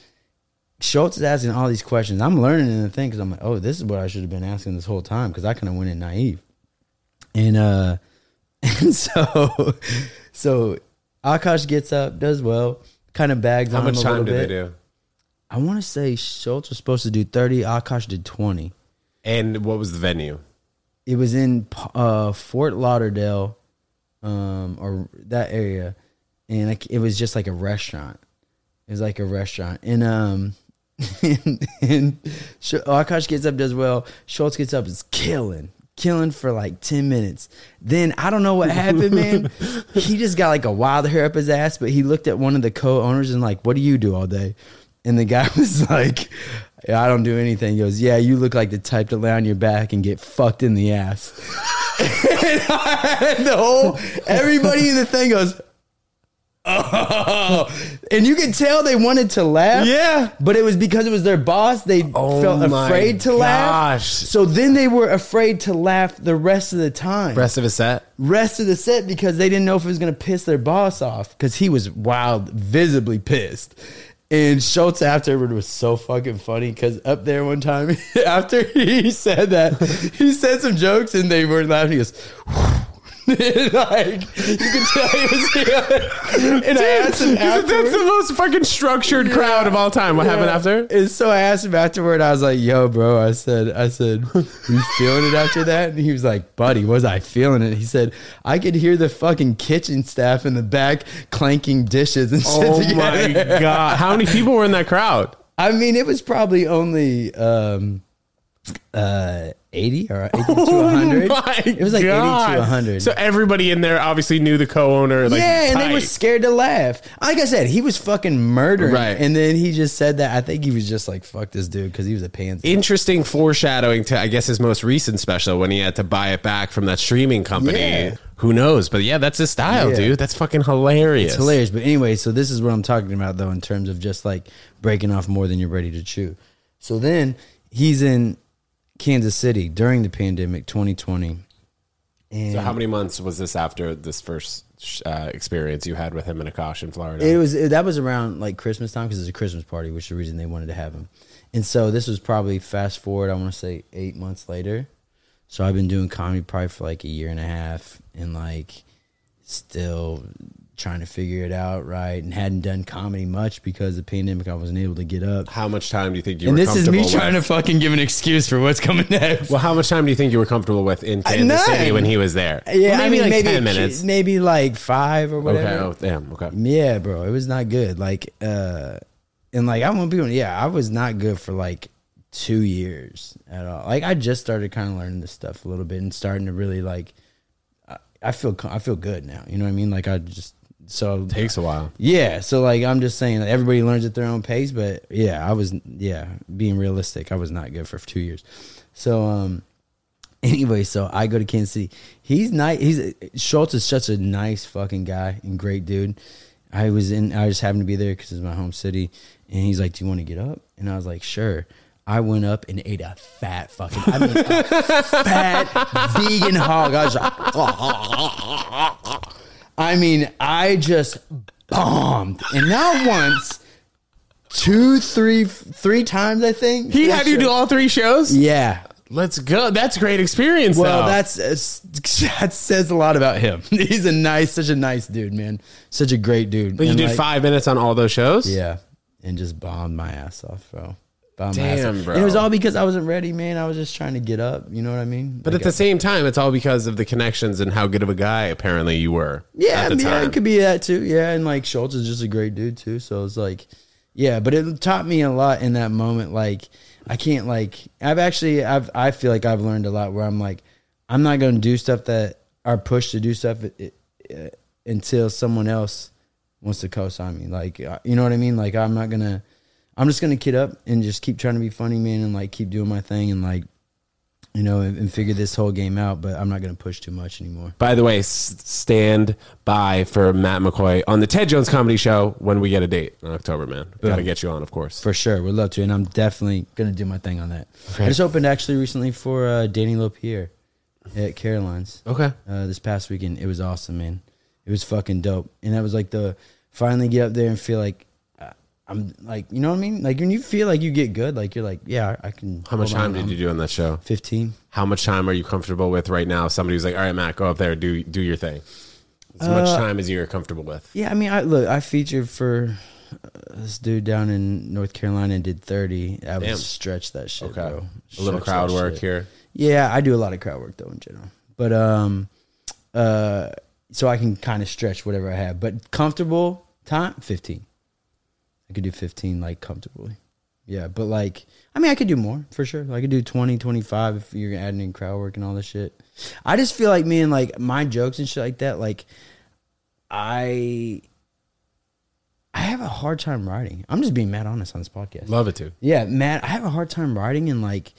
Schulz is asking all these questions. I'm learning in the thing because I'm like, oh, this is what I should have been asking this whole time because I kind of went in naive. And uh, and so so Akash gets up, does well, kind of bags How on much him a time little did bit. they do? I want to say Schulz was supposed to do 30, Akash did 20. And what was the venue? It was in uh, Fort Lauderdale, um, or that area, and like, it was just like a restaurant. It was like a restaurant, and um, and, and Sh- Akash gets up, does well. Schulz gets up, is killing, killing for like ten minutes. Then I don't know what happened, man. he just got like a wild hair up his ass, but he looked at one of the co-owners and like, "What do you do all day?" And the guy was like, I don't do anything. He goes, Yeah, you look like the type to lay on your back and get fucked in the ass. and, I- and the whole, everybody in the thing goes, Oh, and you could tell they wanted to laugh. Yeah. But it was because it was their boss. They Oh felt afraid to laugh. So then they were afraid to laugh the rest of the time Rest of the set? rest of the set because they didn't know if it was going to piss their boss off because he was wild, visibly pissed. And Schulz afterward was so fucking funny because up there one time after he said that, he said some jokes and they weren't laughing. He goes, like you can tell he was feeling. And I asked him That's the most fucking structured crowd of all time. What happened after? And so I asked him afterward. I was like, "Yo, bro," I said, "I said, you feeling it after that?" And he was like, "Buddy, was I feeling it?" He said, "I could hear the fucking kitchen staff in the back clanking dishes and shit Oh my god! How many people were in that crowd? I mean, it was probably only um, uh, eighty or eighty to hundred. it was like eighty to hundred. Oh So everybody in there obviously knew the co-owner. Like, yeah, and they were scared to laugh. Like I said, he was fucking murdering. Right. And then he just said that. I think he was just like, fuck this dude because he was a pansy. interesting foreshadowing to I guess his most recent special when he had to buy it back from that streaming company. Yeah. Who knows? But yeah, that's his style, Yeah. dude. That's fucking hilarious. It's hilarious. But anyway, so this is what I'm talking about though, in terms of just like breaking off more than you're ready to chew. So then he's in Kansas City during the pandemic, 2020. And So how many months was this after this first uh, experience you had with him in Akash in Florida? it was that was around like Christmas time because it's a Christmas party, which is the reason they wanted to have him. And so this was probably fast forward, I want to say eight months later. So I've been doing comedy probably for like a year and a half, and like still trying to figure it out right, and hadn't done comedy much because of the pandemic. I wasn't able to get up. how much time do you think you And this is me comfortable trying to fucking give an excuse for what's coming next. Well, how much time do you think you were comfortable with in Kansas. City when he was there? yeah, maybe I mean, like maybe ten minutes. maybe like five or whatever. Okay. Oh, damn. Okay. Yeah, bro, it was not good. Like, uh, and like I want people. Yeah, I was not good for like two years at all. Like, I just started kind of learning this stuff a little bit and starting to really like. I, I feel I feel good now. You know what I mean? Like I just so it Takes a while. yeah. So like I'm just saying everybody learns at their own pace. But yeah, I was yeah being realistic. I was not good for two years. So um. Anyway, so I go to Kansas City. He's nice. He's Schulz is such a nice fucking guy and great dude. I was in. I just happened to be there because it's my home city, and he's like, "Do you want to get up?" And I was like, "Sure." I went up and ate a fat fucking, I mean, fat vegan hog. I was like, I mean, I just bombed, and not once, two, three, three times. I think He had you do all three shows. Yeah. Let's go. That's a great experience. Well, though. that's uh, that says a lot about him. He's a nice, such a nice dude, man. Such a great dude. But you And, did like, five minutes on all those shows. Yeah, and just bombed my ass off, bro. My Damn, off. bro. And it was all because I wasn't ready, man. I was just trying to get up. You know what I mean? But Like, at the same time, it's all because of the connections and how good of a guy apparently you were. Yeah, at the yeah, time. it could be that too. Yeah, and like Schulz is just a great dude too. So it's like, yeah, but it taught me a lot in that moment. Like, I can't like I've actually I've I feel like I've learned a lot where I'm like I'm not going to do stuff that are pushed to do stuff it, it, until someone else wants to co-sign me. Like, uh, you know what I mean? Like, I'm not gonna. I'm just gonna kid up and just keep trying to be funny, man, and like keep doing my thing and like, you know, and, and figure this whole game out. But I'm not gonna push too much anymore. By the way, s- stand by for Matt McCoy on the Ted Jones Comedy Show when we get a date in October, man. Got to get you on, of course. For sure, we'd love to, and I'm definitely gonna do my thing on that. Okay. I just opened actually recently for uh, Danny Lopierre at Caroline's Okay. uh, this past weekend. It was awesome, man. It was fucking dope, and that was like the finally get up there and feel like I'm like you know what I mean. Like when you feel like you get good, like you're like yeah, I can. How much time did I'm you do on that show? Fifteen. How much time are you comfortable with right now? Somebody who's like, all right, Matt, go up there, do do your thing. As much Uh, time as you're comfortable with. Yeah, I mean, I look, I featured for uh, this dude down in North Carolina and did thirty. I Damn. was stretch that shit, Okay. bro. A little crowd work shit. here. Yeah, I do a lot of crowd work though in general, but um, uh, so I can kind of stretch whatever I have. But comfortable time, fifteen. I could do fifteen like comfortably. Yeah, but like, I mean, I could do more for sure. I could do 20, 25 if you're adding in crowd work and all this shit. I just feel like, man, like my jokes and shit like that, like I, I have a hard time writing. I'm just being mad honest on this podcast. Love it too. Yeah, Matt, I have a hard time writing and like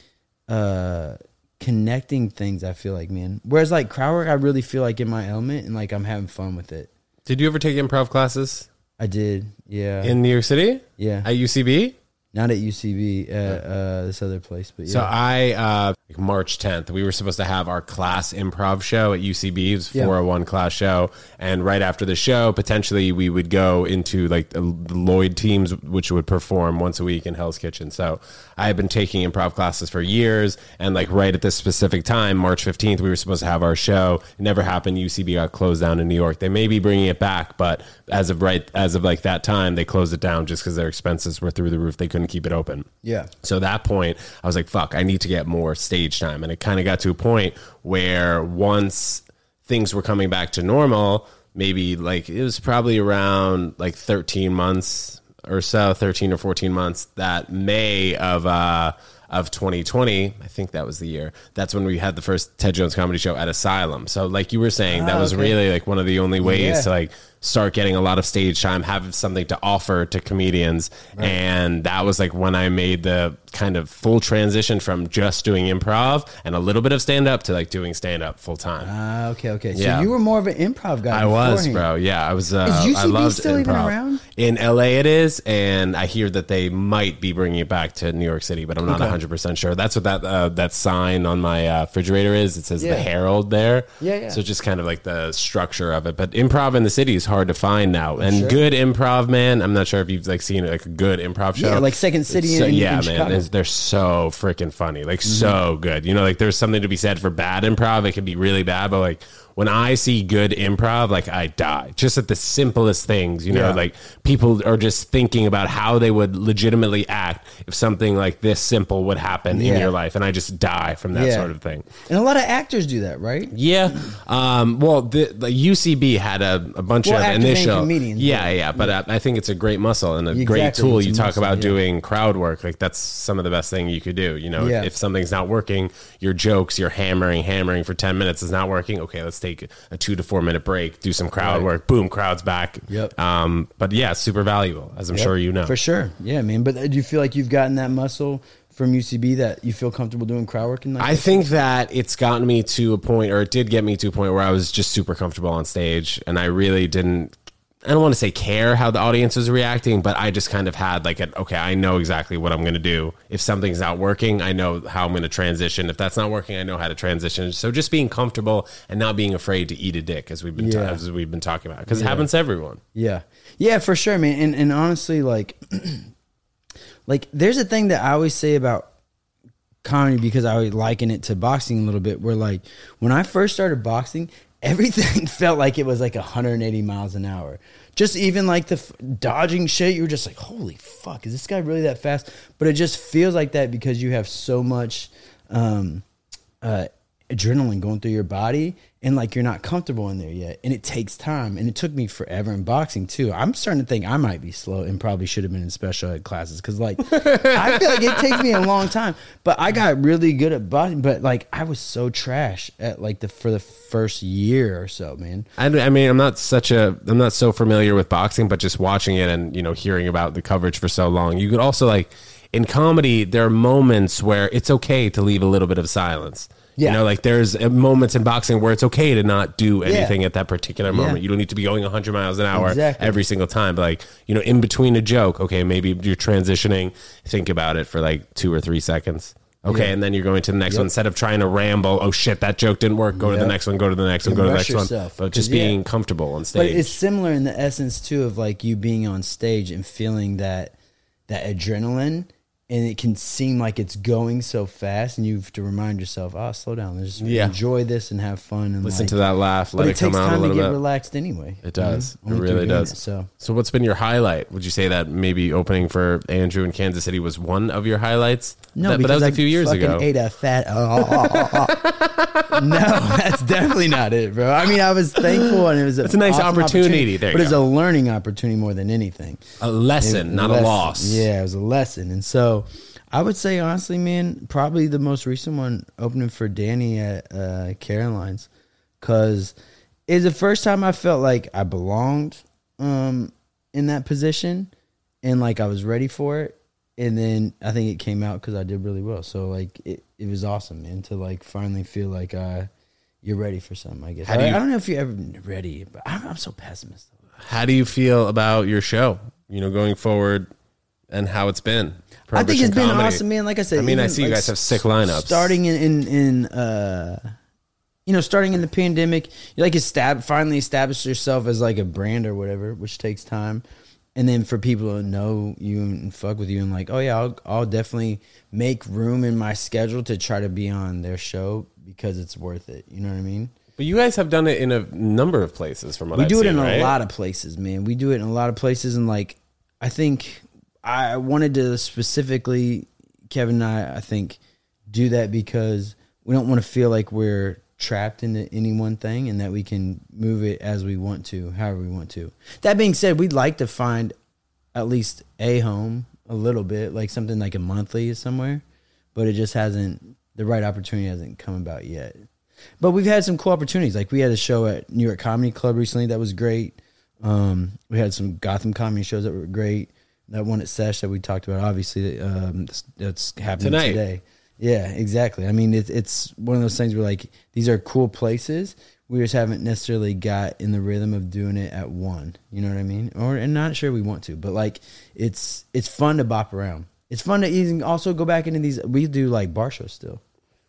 uh connecting things, I feel like, man. Whereas like crowd work, I really feel like in my element and like I'm having fun with it. Did you ever take improv classes I did. Yeah. in New York City? yeah. At UCB? Not at UCB, at uh this other place, but yeah. So I uh like March 10th, we were supposed to have our class improv show at UCB. It was Yeah. 401 class show, and right after the show, potentially we would go into like the Lloyd teams, which would perform once a week in Hell's Kitchen. So I had been taking improv classes for years, and like right at this specific time, March 15th, we were supposed to have our show. It never happened. UCB got closed down in New York. They may be bringing it back, but as of right as of like that time, they closed it down just because their expenses were through the roof. They couldn't keep it open. yeah. So at that point, I was like, fuck, I need to get more stage time. And it kind of got to a point where once things were coming back to normal, maybe like it was probably around like 13 months or so, 13 or 14 months, that May of, uh, of 2020, I think that was the year. That's when we had the first Ted Jones comedy show at Asylum. So, like you were saying, that Ah, was okay. really like one of the only ways Yeah. to like start getting a lot of stage time, have something to offer to comedians. And that was like when I made the kind of full transition from just doing improv and a little bit of stand up to like doing stand up full time. Ah, okay, okay. So Yeah. you were more of an improv guy. I was, bro. Yeah, I was. Uh, Is I UCB loved still improv. even around? In LA, it is, and I hear that they might be bringing it back to New York City, but I'm not Okay. 100 percent sure. That's what that uh, that sign on my uh, refrigerator is. It says Yeah. the Harold there. Yeah, yeah. So just kind of like the structure of it. But improv in the city is hard to find now, and Sure. good improv, man. I'm not sure if you've like seen like a good improv show. Yeah, like Second City So- in- in yeah, man, Chicago. they're so freaking funny, like Mm-hmm. so good. You know, like there's something to be said for bad improv. It can be really bad, but like when I see good improv, like I die just at the simplest things. You know, Yeah. like people are just thinking about how they would legitimately act if something like this simple would happen in your life, and I just die from that Yeah. sort of thing. And a lot of actors do that, right? Yeah. Um, well, the, the UCB had a, a bunch Well, of initial. comedians, yeah, yeah. But I, I think it's a great muscle and a great tool. You talk muscle, about yeah. doing crowd work. Like that's some of the best thing you could do. You know, Yeah. if, if something's not working, your jokes, you're hammering, hammering for 10 minutes is not working. Okay, let's take a two to four minute break, do some crowd Right. work. Boom, crowd's back. Yep. Um, but yeah, super valuable, as I'm Yep, sure you know. For sure. Yeah, I mean, But uh, do you feel like you've gotten that muscle from UCB that you feel comfortable doing crowd work? And like I think that it's gotten me to a point, or it did get me to a point where I was just super comfortable on stage, and I really didn't I don't want to say care how the audience was reacting, but I just kind of had like an okay, I know exactly what I'm going to do. If something's not working, I know how I'm going to transition. If that's not working, I know how to transition. So just being comfortable and not being afraid to eat a dick, as we've been Yeah. as we've been talking about, because it happens to everyone. Yeah. Yeah, for sure, man. And and honestly, like like there's a thing that I always say about comedy because I always liken it to boxing a little bit where like when I first started boxing, everything felt like it was like 180 miles an hour. Just even like the f- dodging shit, you were just like, "Holy fuck, is this guy really that fast?" But it just feels like that because you have so much um uh adrenaline going through your body and like you're not comfortable in there yet and it takes time and it took me forever in boxing too i'm starting to think i might be slow and probably should have been in special ed classes because like i feel like it takes me a long time but i got really good at boxing but like i was so trash at like the for the first year or so man I, I mean, I'm not such a, I'm not so familiar with boxing, but just watching it and you know hearing about the coverage for so long, you could also like in comedy, there are moments where it's okay to leave a little bit of silence. Yeah. You know, like there's uh, moments in boxing where it's okay to not do anything at that particular moment. Yeah. You don't need to be going 100 miles an hour Exactly. every single time. But like, you know, in between a joke, okay, maybe you're transitioning, think about it for like two or three seconds. Okay, Yeah. and then you're going to the next one instead of trying to ramble. Oh shit, that joke didn't work. Go to the next one. Go to the next one. Go to the next one. yourself, But just yeah. being comfortable on stage. But it's similar in the essence too of like you being on stage and feeling that that adrenaline, and it can seem like it's going so fast, and you have to remind yourself, "Oh, slow down. Just Yeah. enjoy this and have fun." And Listen like- to that laugh. But Let it, it, come takes out a time to little get bit. relaxed anyway. It does. you know, It really does. it, so So, what's been your highlight? Would you say that maybe opening for Andrew in Kansas City was one of your highlights? no, That- but that was I a few years ago. Ate a fat. no, that's definitely not it, bro. I mean, I was thankful, and it was a, It's a nice awesome opportunity. There but it's a learning opportunity more than anything. A lesson, It- not a lesson. loss. Yeah, it was a lesson. And so I would say honestly, man, probably the most recent one opening for Danny at uh, Caroline's because it's the first time I felt like I belonged um, in that position and like I was ready for it. And then I think it came out because I did really well. So like it, it was awesome, man, to like finally feel like uh, you're ready for something. I guess do I, you- I don't know if you're ever ready, but I'm, I'm so pessimistic. How do you feel about your show? You know, going forward and how it's been. I think it's been comedy. awesome, man. Like I said, I mean, I see you guys have sick lineups. Starting in in, in uh, you know, starting in the pandemic, you like estab- finally establish yourself as like a brand or whatever, which takes time. And then for people to know you and fuck with you and like, oh yeah, I'll, I'll definitely make room in my schedule to try to be on their show because it's worth it. You know what I mean? But you guys have done it in a number of places from what we I've do it seen, in right? a lot of places man we do it in a lot of places and like i think i wanted to specifically kevin and i i think do that because we don't want to feel like we're trapped into any one thing and that we can move it as we want to however we want to that being said we'd like to find at least a home a little bit like something like a monthly somewhere but it just hasn't the right opportunity hasn't come about yet but we've had some cool opportunities. Like we had a show at New York Comedy Club recently that was great. Um, we had some Gotham comedy shows that were great. That one at Sesh that we talked about, obviously, um, that's, happening Tonight. today. Yeah, exactly. I mean, it, it's one of those things where like these are cool places. We just haven't necessarily got in the rhythm of doing it at one. You know what I mean? Or and not sure we want to, but like it's it's fun to bop around. It's fun to even also go back into these. We do like bar shows still.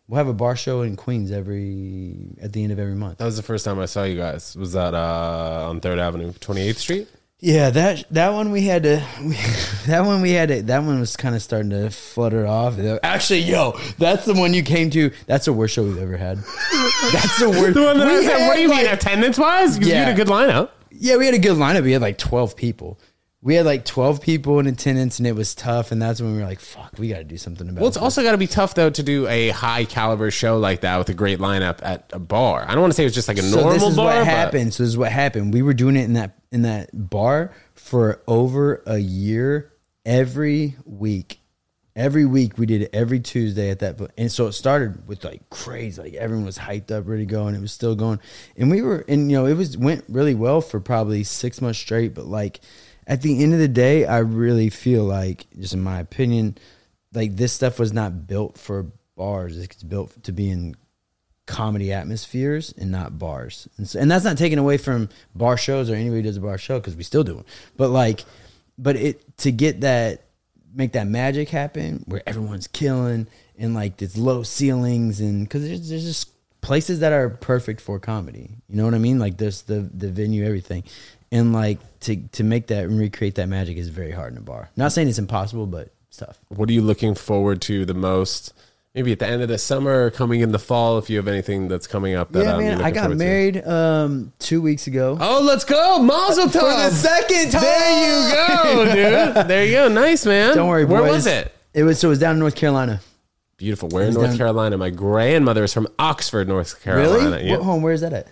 We'll have a bar show in Queens every at the end of every month. That was the first time I saw you guys. Was that uh, on Third Avenue, Twenty Eighth Street? Yeah, that that one we had to. We, that one we had to. That one was kind of starting to flutter off. Actually, yo, that's the one you came to. That's the worst show we've ever had. That's the worst. The one that I said, had, what do you mean attendance wise? You Yeah. had a good lineup. Yeah, we had a good lineup. We had like twelve people. We had like twelve people in attendance, and it was tough. And that's when we were like, "Fuck, we got to do something about." It. Well, it's this. also got to be tough though to do a high caliber show like that with a great lineup at a bar. I don't want to say it was just like a so normal this is bar. what happened. So this is what happened. We were doing it in that in that bar for over a year, every week. Every week we did it every Tuesday at that, and so it started with like crazy, like everyone was hyped up, ready to go, and it was still going. And we were, and you know, it was went really well for probably six months straight. But like at the end of the day, I really feel like, just in my opinion, like this stuff was not built for bars. It's built to be in comedy atmospheres and not bars. And, so, and that's not taken away from bar shows or anybody does a bar show because we still do it. But like, but it to get that make that magic happen where everyone's killing and like there's low ceilings and because there's, there's just places that are perfect for comedy. You know what I mean? Like this the the venue, everything, and like to to make that and recreate that magic is very hard in a bar. Not saying it's impossible, but it's tough. What are you looking forward to the most? Maybe at the end of the summer or coming in the fall, if you have anything that's coming up. That, yeah, um, you're man. I looking got forward to. married um two weeks ago. Oh, let's go, Mazel Tov! For the second time. There you go, dude. There you go. Nice, man. Don't worry, Where boys. was it? It was so it was down in North Carolina. Beautiful. Where in North down- Carolina? My grandmother is from Oxford, North Carolina. Really? Yeah. What home? Where is that at?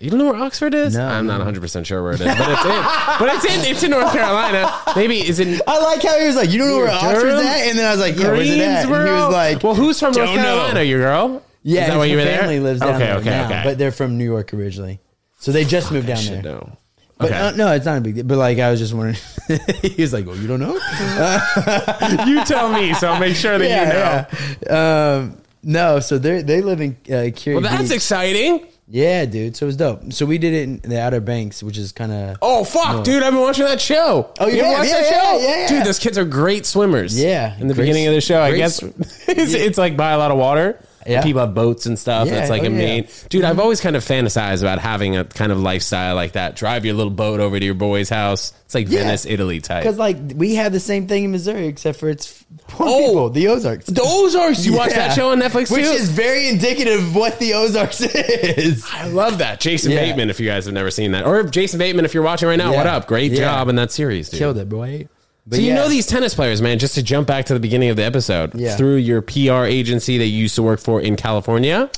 You don't know where Oxford is? No, I'm not 100 percent sure where it is, but it's in. but it's in. It's in North Carolina. Maybe is it I like how he was like, you don't know where Oxford's Durham? at, and then I was like, yeah, where's it at? And he Greensboro? was like, well, who's from North "Don't know." Carolina? Your girl? Yeah, is that his why you were there? family lives down okay, there okay, now, okay. but they're from New York originally, so they just moved down should there. know. But Okay. uh, no, it's not a big deal. But like, I was just wondering. he was like, "Oh, you don't know?" you tell me, so I'll make sure that you know. yeah. Um, no, so they they live in uh, Kure Well, that's Beach. exciting. Yeah, dude. So it was dope. So we did it in the Outer Banks, which is kind of Oh fuck, dude! I've been watching that show. Oh, you have? watched Yeah, that yeah, show? yeah, yeah. Dude, those kids are great swimmers. Yeah, In the great beginning of the show, I guess it's, it's like by a lot of water. Yeah. People have boats and stuff. Yeah, it's like oh, a yeah. main dude. I've mm-hmm. always kind of fantasized about having a kind of lifestyle like that. Drive your little boat over to your boy's house. It's like Yeah. Venice, Italy type. because like we have the same thing in Missouri, except for it's poor Oh. people, the Ozarks. The Ozarks. You watch that show on Netflix which too? is very indicative of what the Ozarks is. I love that. Jason Yeah. Bateman, if you guys have never seen that. Or Jason Bateman, if you're watching right now, Yeah. what up? Great Yeah. job in that series, dude. Killed it, boy. But so you yeah. know these tennis players, man. Just to jump back to the beginning of the episode, Yeah. through your PR agency that you used to work for in California.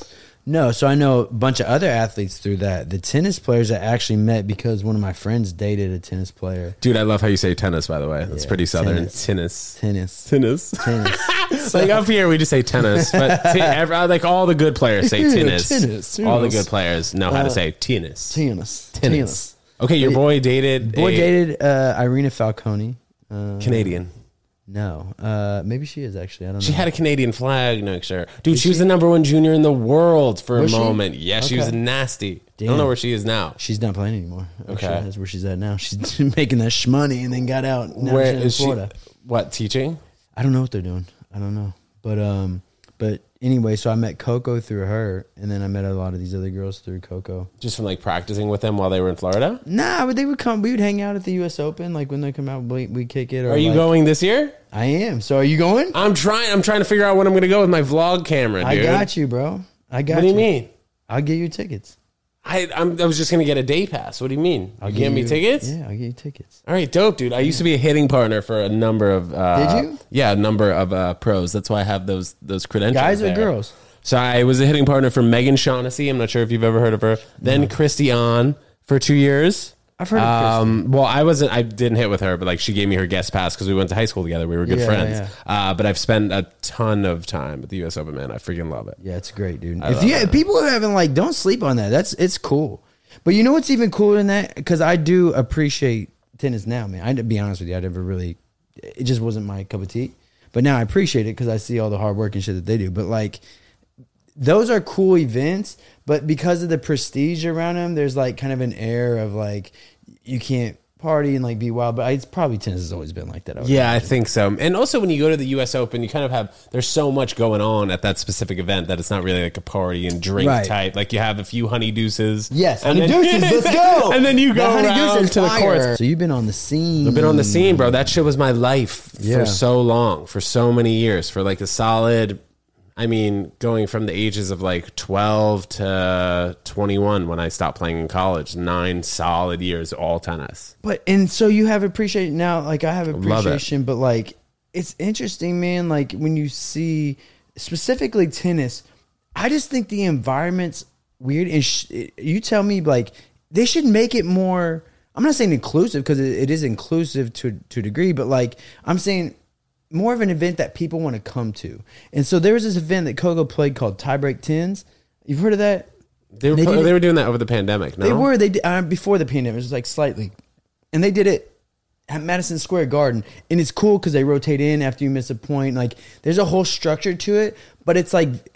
No, so I know a bunch of other athletes through that. The tennis players I actually met because one of my friends dated a tennis player. Dude, I love how you say tennis. By the way, that's Yeah, pretty southern. tennis. Tennis, Tennis. tennis. Tennis. like up here, we just say tennis, but t- every, like all the good players say tennis. tennis, All the good players know how to say tennis. tennis. Tennis. Okay, your boy dated Boy a dated uh, Irina Falconi. Uh, Canadian. no, uh, maybe she is actually. I don't know. She had a Canadian flag next to her. Dude, she was the number one junior in the world for Was a she? moment. Yeah, she was Okay. nasty. I don't know where she is now. She's not playing anymore. Okay. That's where she's at now. She's making that shmoney and then got out. Now where she's in is she? What teaching? I don't know what they're doing. I don't know. But um, but anyway, so I met Coco through her, and then I met a lot of these other girls through Coco. Just from like practicing with them while they were in Florida. Nah, but they would come. We would hang out at the U.S. Open, like when they come out, we we kick it. Or Are you like- going this year? I am. So are you going? I'm trying. I'm trying to figure out when I'm going to go with my vlog camera, I got you, bro. I got What do you mean? I'll get you tickets. I I'm, I was just going to get a day pass. What do you mean? I'll you give me you- tickets? Yeah, I'll get you tickets. All right, dope, dude. I used to be a hitting partner for a number of. Uh, Did you? Yeah, a number of uh, pros. That's why I have those those credentials. Guys or girls? So I was a hitting partner for Meghann Shaughnessy. I'm not sure if you've ever heard of her. Then Kristie Ahn for two years. I've heard of Um, well, I wasn't. I didn't hit with her, but like she gave me her guest pass because we went to high school together. We were good Yeah, friends. yeah. Uh, but I've spent a ton of time at the U.S. Open, man. I freaking love it. Yeah, it's great, dude. If you people who haven't like, don't sleep on that. That's it's cool. But you know what's even cooler than that? Because I do appreciate tennis now, man. I to be honest with you, I never really. It just wasn't my cup of tea. But now I appreciate it because I see all the hard work and shit that they do. But like, those are cool events. But because of the prestige around them, there's like kind of an air of like you can't party and like be wild. But it's probably tennis has always been like that. I Yeah, I think so. And also, when you go to the U.S. Open, you kind of have there's so much going on at that specific event that it's not really like a party and drink Right. type. Like you have a few honey deuces. Yes, and honey then- deuces, let's go. and then you go honey around deuces to the courts. So you've been on the scene. I've been on the scene, bro. That shit was my life Yeah. for so long, for so many years, for like a solid. I mean, going from the ages of like 12 to 21 when I stopped playing in college, nine solid years, all tennis. But and so you have appreciation now. Like I have appreciation, but like it's interesting, man. Like when you see specifically tennis, I just think the environment's weird. And sh- you tell me, like they should make it more. I'm not saying inclusive because it, it is inclusive to to a degree, but like I'm saying more of an event that people want to come to. And so there was this event that Coco played called Tiebreak Tens. You've heard of that? They were, They they, were doing that over the pandemic, no? They were. They did, uh, before the pandemic. It was like slightly, and they did it at Madison Square Garden, and it's cool because they rotate in after you miss a point. Like there's a whole structure to it, but it's like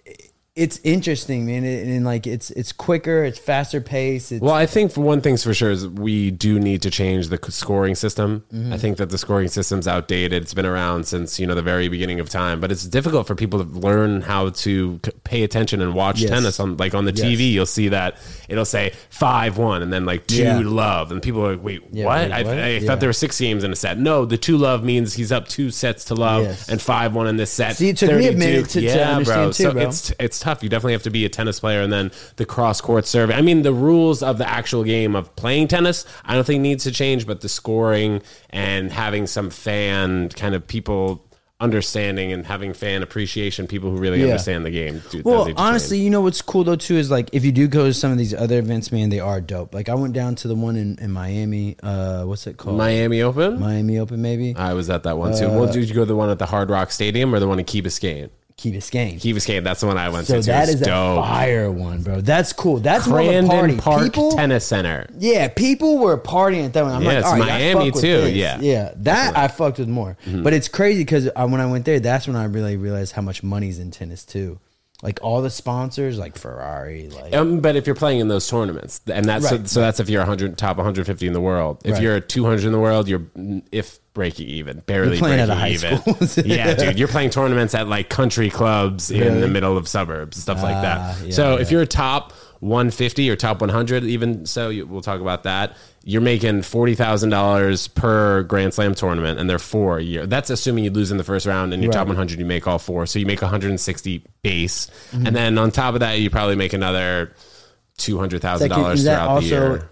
it's interesting, man, and, and like it's it's quicker, it's faster pace. It's, Well, I think for one thing's for sure is we do need to change the scoring system. Mm-hmm. I think that the scoring system's outdated. It's been around since you know the very beginning of time, but it's difficult for people to learn how to pay attention and watch Yes. tennis on like on the Yes. TV. You'll see that it'll say five one and then like two Yeah. love, and people are like, wait, Yeah, what? wait, I, what? I Yeah. thought there were six games in a set. No, the two love means he's up two sets to love Yes. and five one in this set. See, it took me a minute to- to understand bro. too, so bro. it's it's tough. You definitely have to be a tennis player, and then the cross court serving. I mean, the rules of the actual game of playing tennis, I don't think needs to change, but the scoring and having some fan kind of people understanding and having fan appreciation, people who really Yeah. understand the game. do- Well, honestly, change. you know what's cool though too is like if you do go to some of these other events, man, they are dope. Like I went down to the one in, in Miami. Uh, what's it called? Miami Open. Miami Open, maybe. I was at that one too. Uh, well, did you go to the one at the Hard Rock Stadium or the one in Key Biscayne? Key Biscayne. Key Biscayne. That's the one I went so to. too. that is a dope. fire one, bro. That's cool. That's more of a party. Crandon Park People, Tennis Center. yeah, people were partying at that one. I'm Yeah, like, it's all right, I Miami too, yeah. yeah, that I fucked with more. Mm-hmm. But it's crazy because when I went there, that's when I really realized how much money's in tennis too. Like all the sponsors, like Ferrari, like Um, but if you're playing in those tournaments, and that's Right. so, so that's if you're 100 top 150 in the world. If Right. you're 200 in the world, you're if breaking even, barely You're playing breaking at a high even. yeah, dude, you're playing tournaments at like country clubs in the middle of suburbs, stuff like Ah, that. yeah, so yeah. if you're a top 150 or top 100, even so, you, we'll talk about that. You're making forty thousand dollars per Grand Slam tournament, and they're four a year. That's assuming you lose in the first round, and you're top 100, you make all four. So you make 160 base, Mm-hmm. and then on top of that, you probably make another two hundred thousand dollars throughout the also year.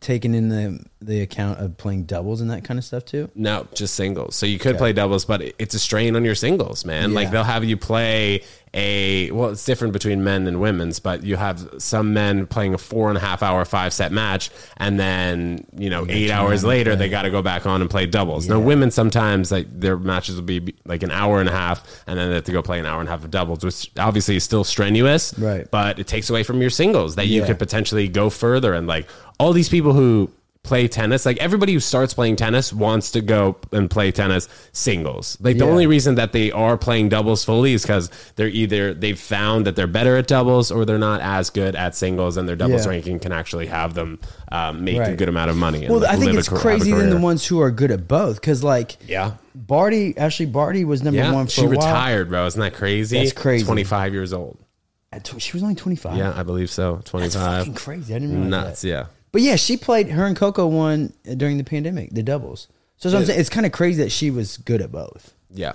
taken in the the account of playing doubles and that kind of stuff too? No, just singles. So you could play doubles, but it's a strain on your singles, man. Like they'll have you play a well, it's different between men and women's, but you have some men playing a four and a half hour five set match, and then you know eight hours later they got to go back on and play doubles. Now women sometimes like their matches will be like an hour and a half, and then they have to go play an hour and a half of doubles, which obviously is still strenuous, Right. But it takes away from your singles that you Yeah. could potentially go further and like all these people who play tennis like everybody who starts playing tennis wants to go and play tennis singles like the Yeah. only reason that they are playing doubles fully is because they're either they've found that they're better at doubles or they're not as good at singles and their doubles Yeah. ranking can actually have them um, make a good amount of money and Well, I think it's car- a crazy than the ones who are good at both. Because like yeah Barty, Ashleigh Barty was number yeah one for she a while. retired bro isn't that crazy That's crazy. 25 years old tw- She was only twenty five. yeah i believe so 25 fucking crazy. I didn't realize nuts that. yeah But yeah, she played. Her and Coco won during the pandemic, the doubles. So that's what I'm saying, it's kind of crazy that she was good at both. yeah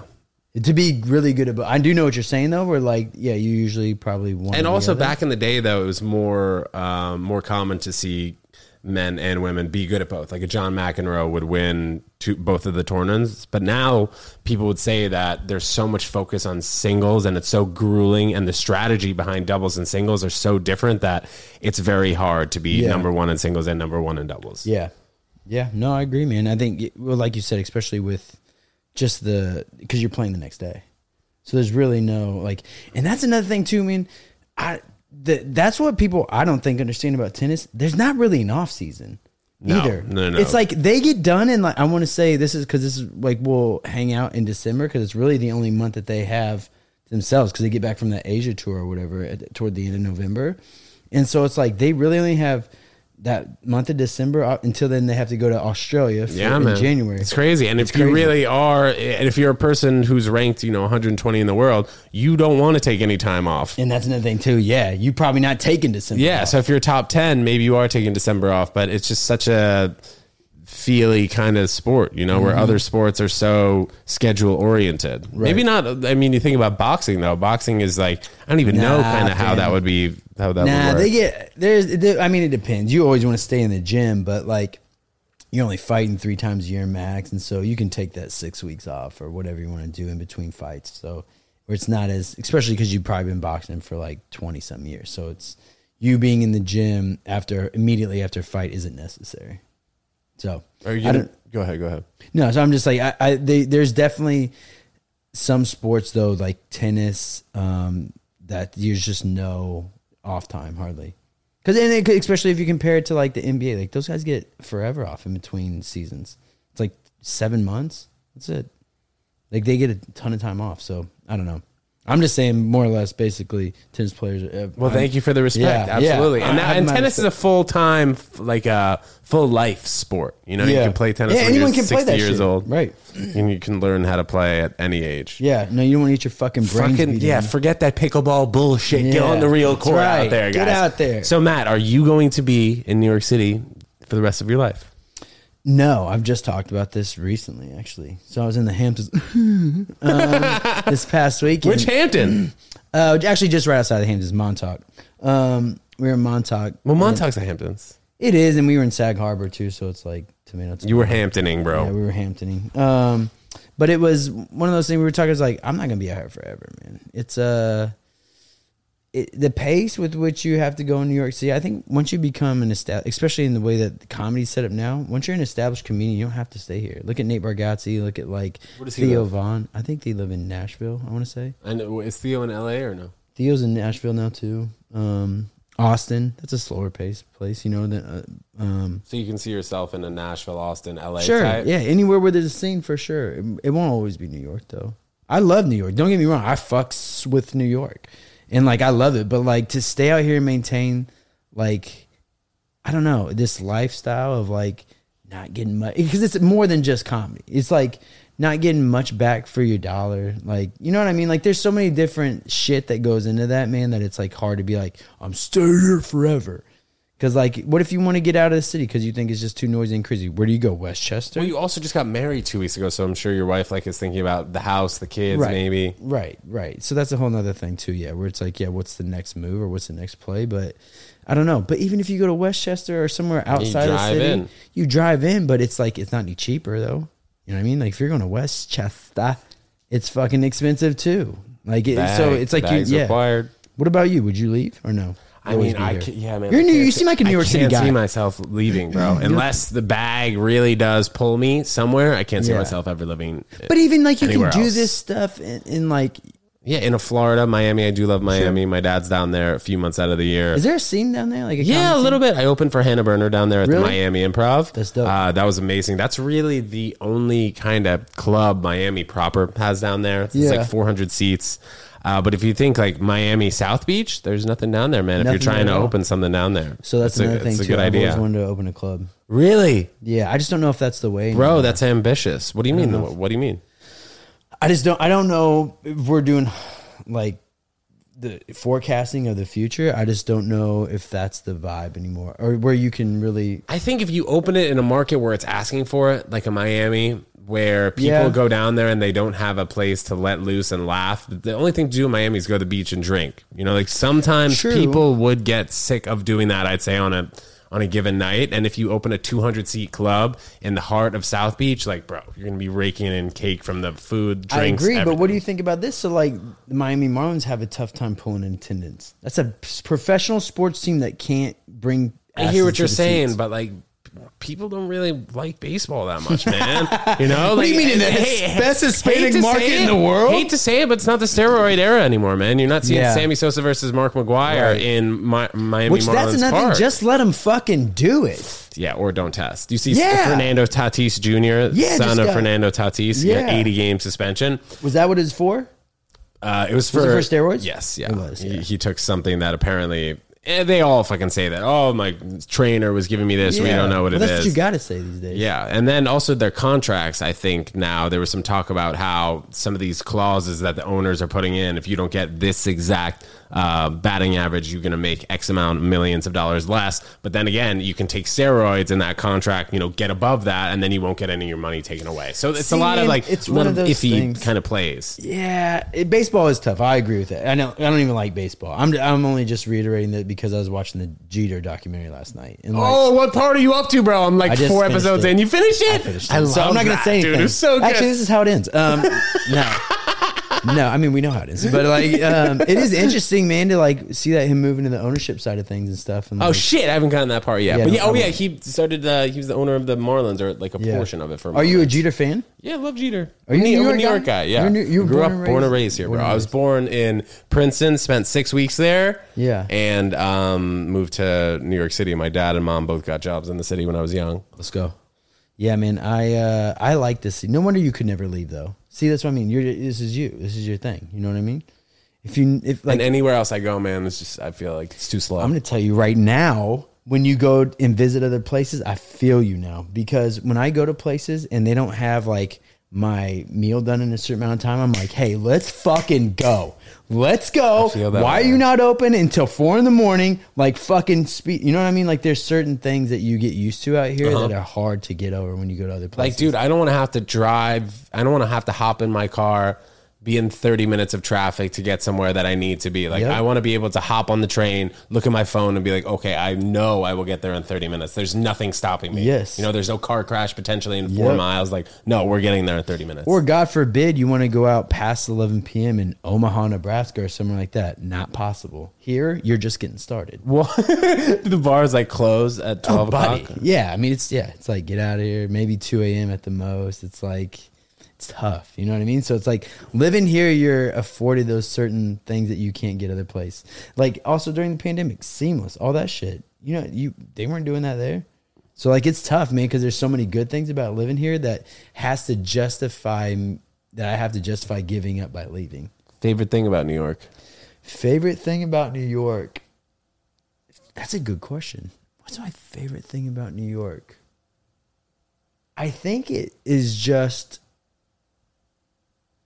To be really good at both, I do know what you're saying though. Where like, yeah, you usually probably one. and also back in the day though it was more um, more common to see men and women be good at both like a john mcenroe would win two, both of the tournaments but now people would say that there's so much focus on singles and it's so grueling and the strategy behind doubles and singles are so different that it's very hard to be Yeah. number one in singles and number one in doubles Yeah, yeah. No, I agree, man. I think, well, like you said, especially with just the because you're playing the next day, so there's really no like, and that's another thing too, man. I the, that's what people I don't think understand about tennis. There's not really an off season. No, either. no, no. It's like they get done and like I want to say this is because this is like we'll hang out in December because it's really the only month that they have themselves because they get back from that Asia tour or whatever at, toward the end of November, and so it's like they really only have that month of December uh, until then they have to go to Australia for, yeah, in man. January. It's crazy. And if you really are, and if you're a person who's ranked, you know, 120 in the world, you don't want to take any time off. And that's another thing too. Yeah, you probably not taking December. Yeah, off. so if you're top 10, maybe you are taking December off, but it's just such a feely kind of sport, you know, Mm-hmm. where other sports are so schedule oriented. Maybe not I mean you think about boxing though. Boxing is like I don't even know kind of how that would be how that Nah, would work. they get there's. there- I mean, it depends. You always want to stay in the gym, but like you're only fighting three times a year max, and so you can take that six weeks off or whatever you want to do in between fights. So where it's not as, especially because you've probably been boxing for like twenty some years, so it's you being in the gym after immediately after a fight isn't necessary. So Are you gonna, go ahead, go ahead. no, so I'm just like I, I they, there's definitely some sports though, like tennis, um, that there's just no off time hardly. Because and could- especially if you compare it to like the NBA, like those guys get forever off in between seasons. It's like seven months. That's it. Like they get a ton of time off. So I don't know. I'm just saying, more or less, basically, tennis players. Uh, Well, thank you for the respect. Yeah, yeah. Absolutely. And, that, and tennis is a full time, like a full life sport. You know, you can play tennis Yeah, anyone can play that years shit. old. Right. And you can learn how to play at any age. Yeah, no, you don't want to eat your fucking brains. Fucking, yeah, in. forget that pickleball bullshit. Get on the real court right. out there, guys. Get out there. So, Matt, are you going to be in New York City for the rest of your life? No, I've just talked about this recently, actually. So I was in the Hamptons um, this past weekend. Which Hampton? Uh, actually, just right outside the Hamptons, Montauk. Um, we were in Montauk. Well, Montauk's the Hamptons. It is, and we were in Sag Harbor too, so it's like tomato. You were Hamptoning, bro. Yeah, we were Hamptoning. Um, but it was one of those things we were talking. It's like I'm not gonna be out here forever, man. It's uh, it, the pace with which you have to go in New York City. I think once you become an established, especially in the way that the comedy's set up now, once you're an established comedian, you don't have to stay here. Look at Nate Bargatze. Look at like Theo? Von. I think they live in Nashville. I want to say And is Theo in LA or no? Theo's in Nashville now too. Um, Austin. That's a slower pace place, you know. Than, uh, um, So you can see yourself in a Nashville, Austin, LA Sure. type? Yeah. Anywhere where there's a scene for sure. It, it won't always be New York though. I love New York. Don't get me wrong. I fucks with New York, and like I love it. But like to stay out here and maintain, like, I don't know this lifestyle of like not getting much because it's more than just comedy. It's like not getting much back for your dollar. Like you know what I mean? Like there's so many different shit that goes into that man that it's like hard to be like I'm staying here forever. Because like, what if you want to get out of the city because you think it's just too noisy and crazy? Where do you go? Westchester. Well, you also just got married two weeks ago, so I'm sure your wife like is thinking about the house, the kids, right. maybe. Right, right. So that's a whole nother thing too, yeah, where it's like, yeah, what's the next move or what's the next play? But I don't know. But even if you go to Westchester or somewhere outside of the drive city, in. you drive in, but it's like it's not any cheaper though. You know what I mean? Like if you're going to Westchester, it's fucking expensive too. Like it, so Bag- it's like you, bags yeah. required. What about you? Would you leave or no? I mean, I here. ca- yeah, man. You're I New, you seem like a New York City guy. I can't see myself leaving, bro. Unless the bag really does pull me somewhere, I can't see Yeah. myself ever living. but even like you can anywhere do else. this stuff in, in like, Yeah, in a Florida, Miami. I do love Miami. My dad's down there a few months out of the year. is there a scene down there? Like a Yeah, a comedy little bit. I opened for Hannah Berner down there at Really? the Miami Improv. That's dope. Uh, that was amazing. That's really the only kind of club Miami proper has down there. It's Yeah. like 400 seats. Uh, but if you think like Miami South Beach, there's nothing down there, man. if you're trying to all. open something down there, So that's a- another thing it's a too. good I've idea. always wanted to open a club. Really, Yeah, I just don't know if that's the way. bro? anymore. That's ambitious. What do you mean? What do you mean? I just don't. I don't know if we're doing like the forecasting of the future. I just don't know if that's the vibe anymore, or where you can really. I think if you open it in a market where it's asking for it, like a Miami, where people Yeah. go down there and they don't have a place to let loose and laugh, the only thing to do in Miami is go to the beach and drink. You know, like sometimes True. people would get sick of doing that. I'd say on a on a given night, and if you open a 200 seat club in the heart of South Beach, like bro, you're gonna be raking in cake from the food, I drinks. agree, but what do you think about this? So, like, the Miami Marlins have a tough time pulling in attendance. That's a professional sports team that can't bring. I hear what you're saying, seats. but like people don't really like baseball that much, man. You know, What do you mean in the hey, best Hispanic market in the world? Hate to say it, but it's not the steroid era anymore, man. You're not seeing Yeah. Sammy Sosa versus Mark McGwire Right. in Mi- Miami Which Marlins that's another Park. thing. Just let them fucking do it. yeah, or don't test. You see Yeah. Fernando Tatis Jr., Yeah, son of got- Fernando Tatis, yeah. Yeah. 80 game suspension. Was that what it's for? Uh, it was for, Was it for steroids? Yes, yeah. It was, He, yeah. he took something that apparently. Eh, They all fucking say that. Oh, my trainer was giving me this. We don't know what well, it that's is. what you got to say these days. Yeah, and then also their contracts. I think now there was some talk about how some of these clauses that the owners are putting in. If you don't get this exact uh, batting average, you're going to make X amount millions of dollars less. But then again, you can take steroids in that contract. You know, get above that, and then you won't get any of your money taken away. So it's a lot of like it's one of those iffy things. kind of plays. Yeah, it, baseball is tough. I agree with it. I know. I don't even like baseball. I'm. I'm only just reiterating that because I was watching the Jeter documentary last night. And like, Oh, what part are you up to, bro? I'm like four episodes episode it. in. You finished it? I finished it. I so I'm not going to say anything. dude. So good. Actually, this is how it ends. Um, no, no. I mean, we know how it is, but like, um, it is interesting, man, to like see that him moving to the ownership side of things and stuff. And Oh shit! I haven't gotten that part yet. Yeah, but no, yeah, oh yeah, he started. Uh, he was the owner of the Marlins, or like a yeah. portion of it. For Are you a. Jeter fan? Yeah, I love Jeter. Are you a I'm New York New York guy? guy? Yeah, New- you grew up, and born and raised- here, born bro. I was born in Princeton, spent six weeks there. Yeah. and um, moved to New York City. My dad and mom both got jobs in the city when I was young. Let's go. Yeah, man. I uh, I like this. No wonder you could never leave, though. See, that's what I mean. You're this is you. This is your thing. You know what I mean? If you if like and anywhere else I go, man, it's just I feel like it's too slow. I'm going to tell you right now, when you go and visit other places, I feel you now because when I go to places and they don't have like my meal done in a certain amount of time, I'm like, hey, let's fucking go. Let's go. Why are you not open until four in the morning? Like fucking speed. You know what I mean? Like there's certain things that you get used to out here that uh-huh. are hard to get over when you go to other places. like, dude, I don't want to have to drive. I don't want to have to hop in my car, be in 30 minutes of traffic to get somewhere that I need to be. Like, Yep. I want to be able to hop on the train, look at my phone, and be like, okay, I know I will get there in 30 minutes. There's nothing stopping me. Yes. You know, there's no car crash potentially in four Yep. miles. Like, no, we're getting there in 30 minutes. Or God forbid you want to go out past 11 p.m. in Omaha, Nebraska, or somewhere like that. Not possible. Here, you're just getting started. Well, the bars like close at 12 Oh, o'clock. Yeah, I mean it's yeah, it's like get out of here. Maybe 2 a.m. at the most. It's like tough. You know what I mean? So it's like living here, you're afforded those certain things that you can't get other place. Like also during the pandemic, seamless, all that shit. You know, you they weren't doing that there. So like it's tough, man, because there's so many good things about living here that has to justify that I have to justify giving up by leaving. Favorite thing about New York? Favorite thing about New York? That's a good question. What's my favorite thing about New York? I think it is just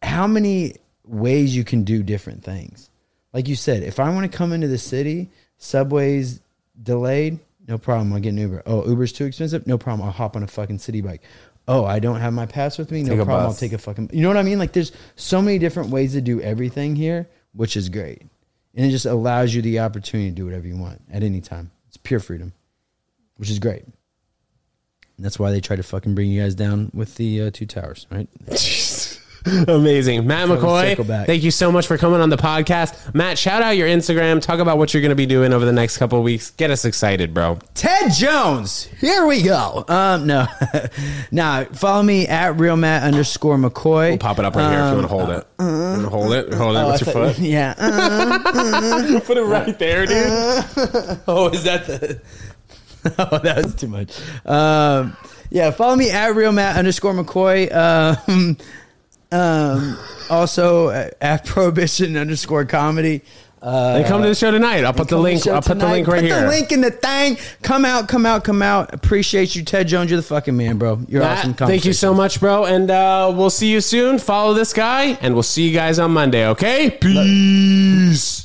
how many ways you can do different things. Like you said, if I want to come into the city, subway's delayed, no problem. I'll get an Uber. Oh, Uber's too expensive? No problem. I'll hop on a fucking city bike. Oh, I don't have my pass with me? No problem. bus. I'll take a fucking. You know what I mean? Like, there's so many different ways to do everything here, which is great. And it just allows you the opportunity to do whatever you want at any time. It's pure freedom, which is great. And that's why they try to fucking bring you guys down with the uh, two towers, right? Amazing. Matt McCoy, thank you so much for coming on the podcast. Matt, shout out your Instagram. Talk about what you're going to be doing over the next couple of weeks. Get us excited, bro. Ted Jones. Here we go. Um, no, nah. Follow me at real Matt underscore McCoy. We'll pop it up right here if you want to hold it. You wanna hold it? Hold it Um, Oh, with your thought- foot. Yeah. Uh, Put it right there, dude. oh, is that the? oh, that was too much. Um, yeah, follow me at real Matt underscore McCoy. Um, um, also uh, at prohibition underscore comedy. Uh, They come to the show tonight. I'll put the link. show I'll put the link right put here. the link in the thing. Come out, come out, come out. Appreciate you, Ted Jones. You're the fucking man, bro. You're Matt, awesome. thank you so much, bro. And uh, we'll see you soon. Follow this guy, and we'll see you guys on Monday, okay? Peace.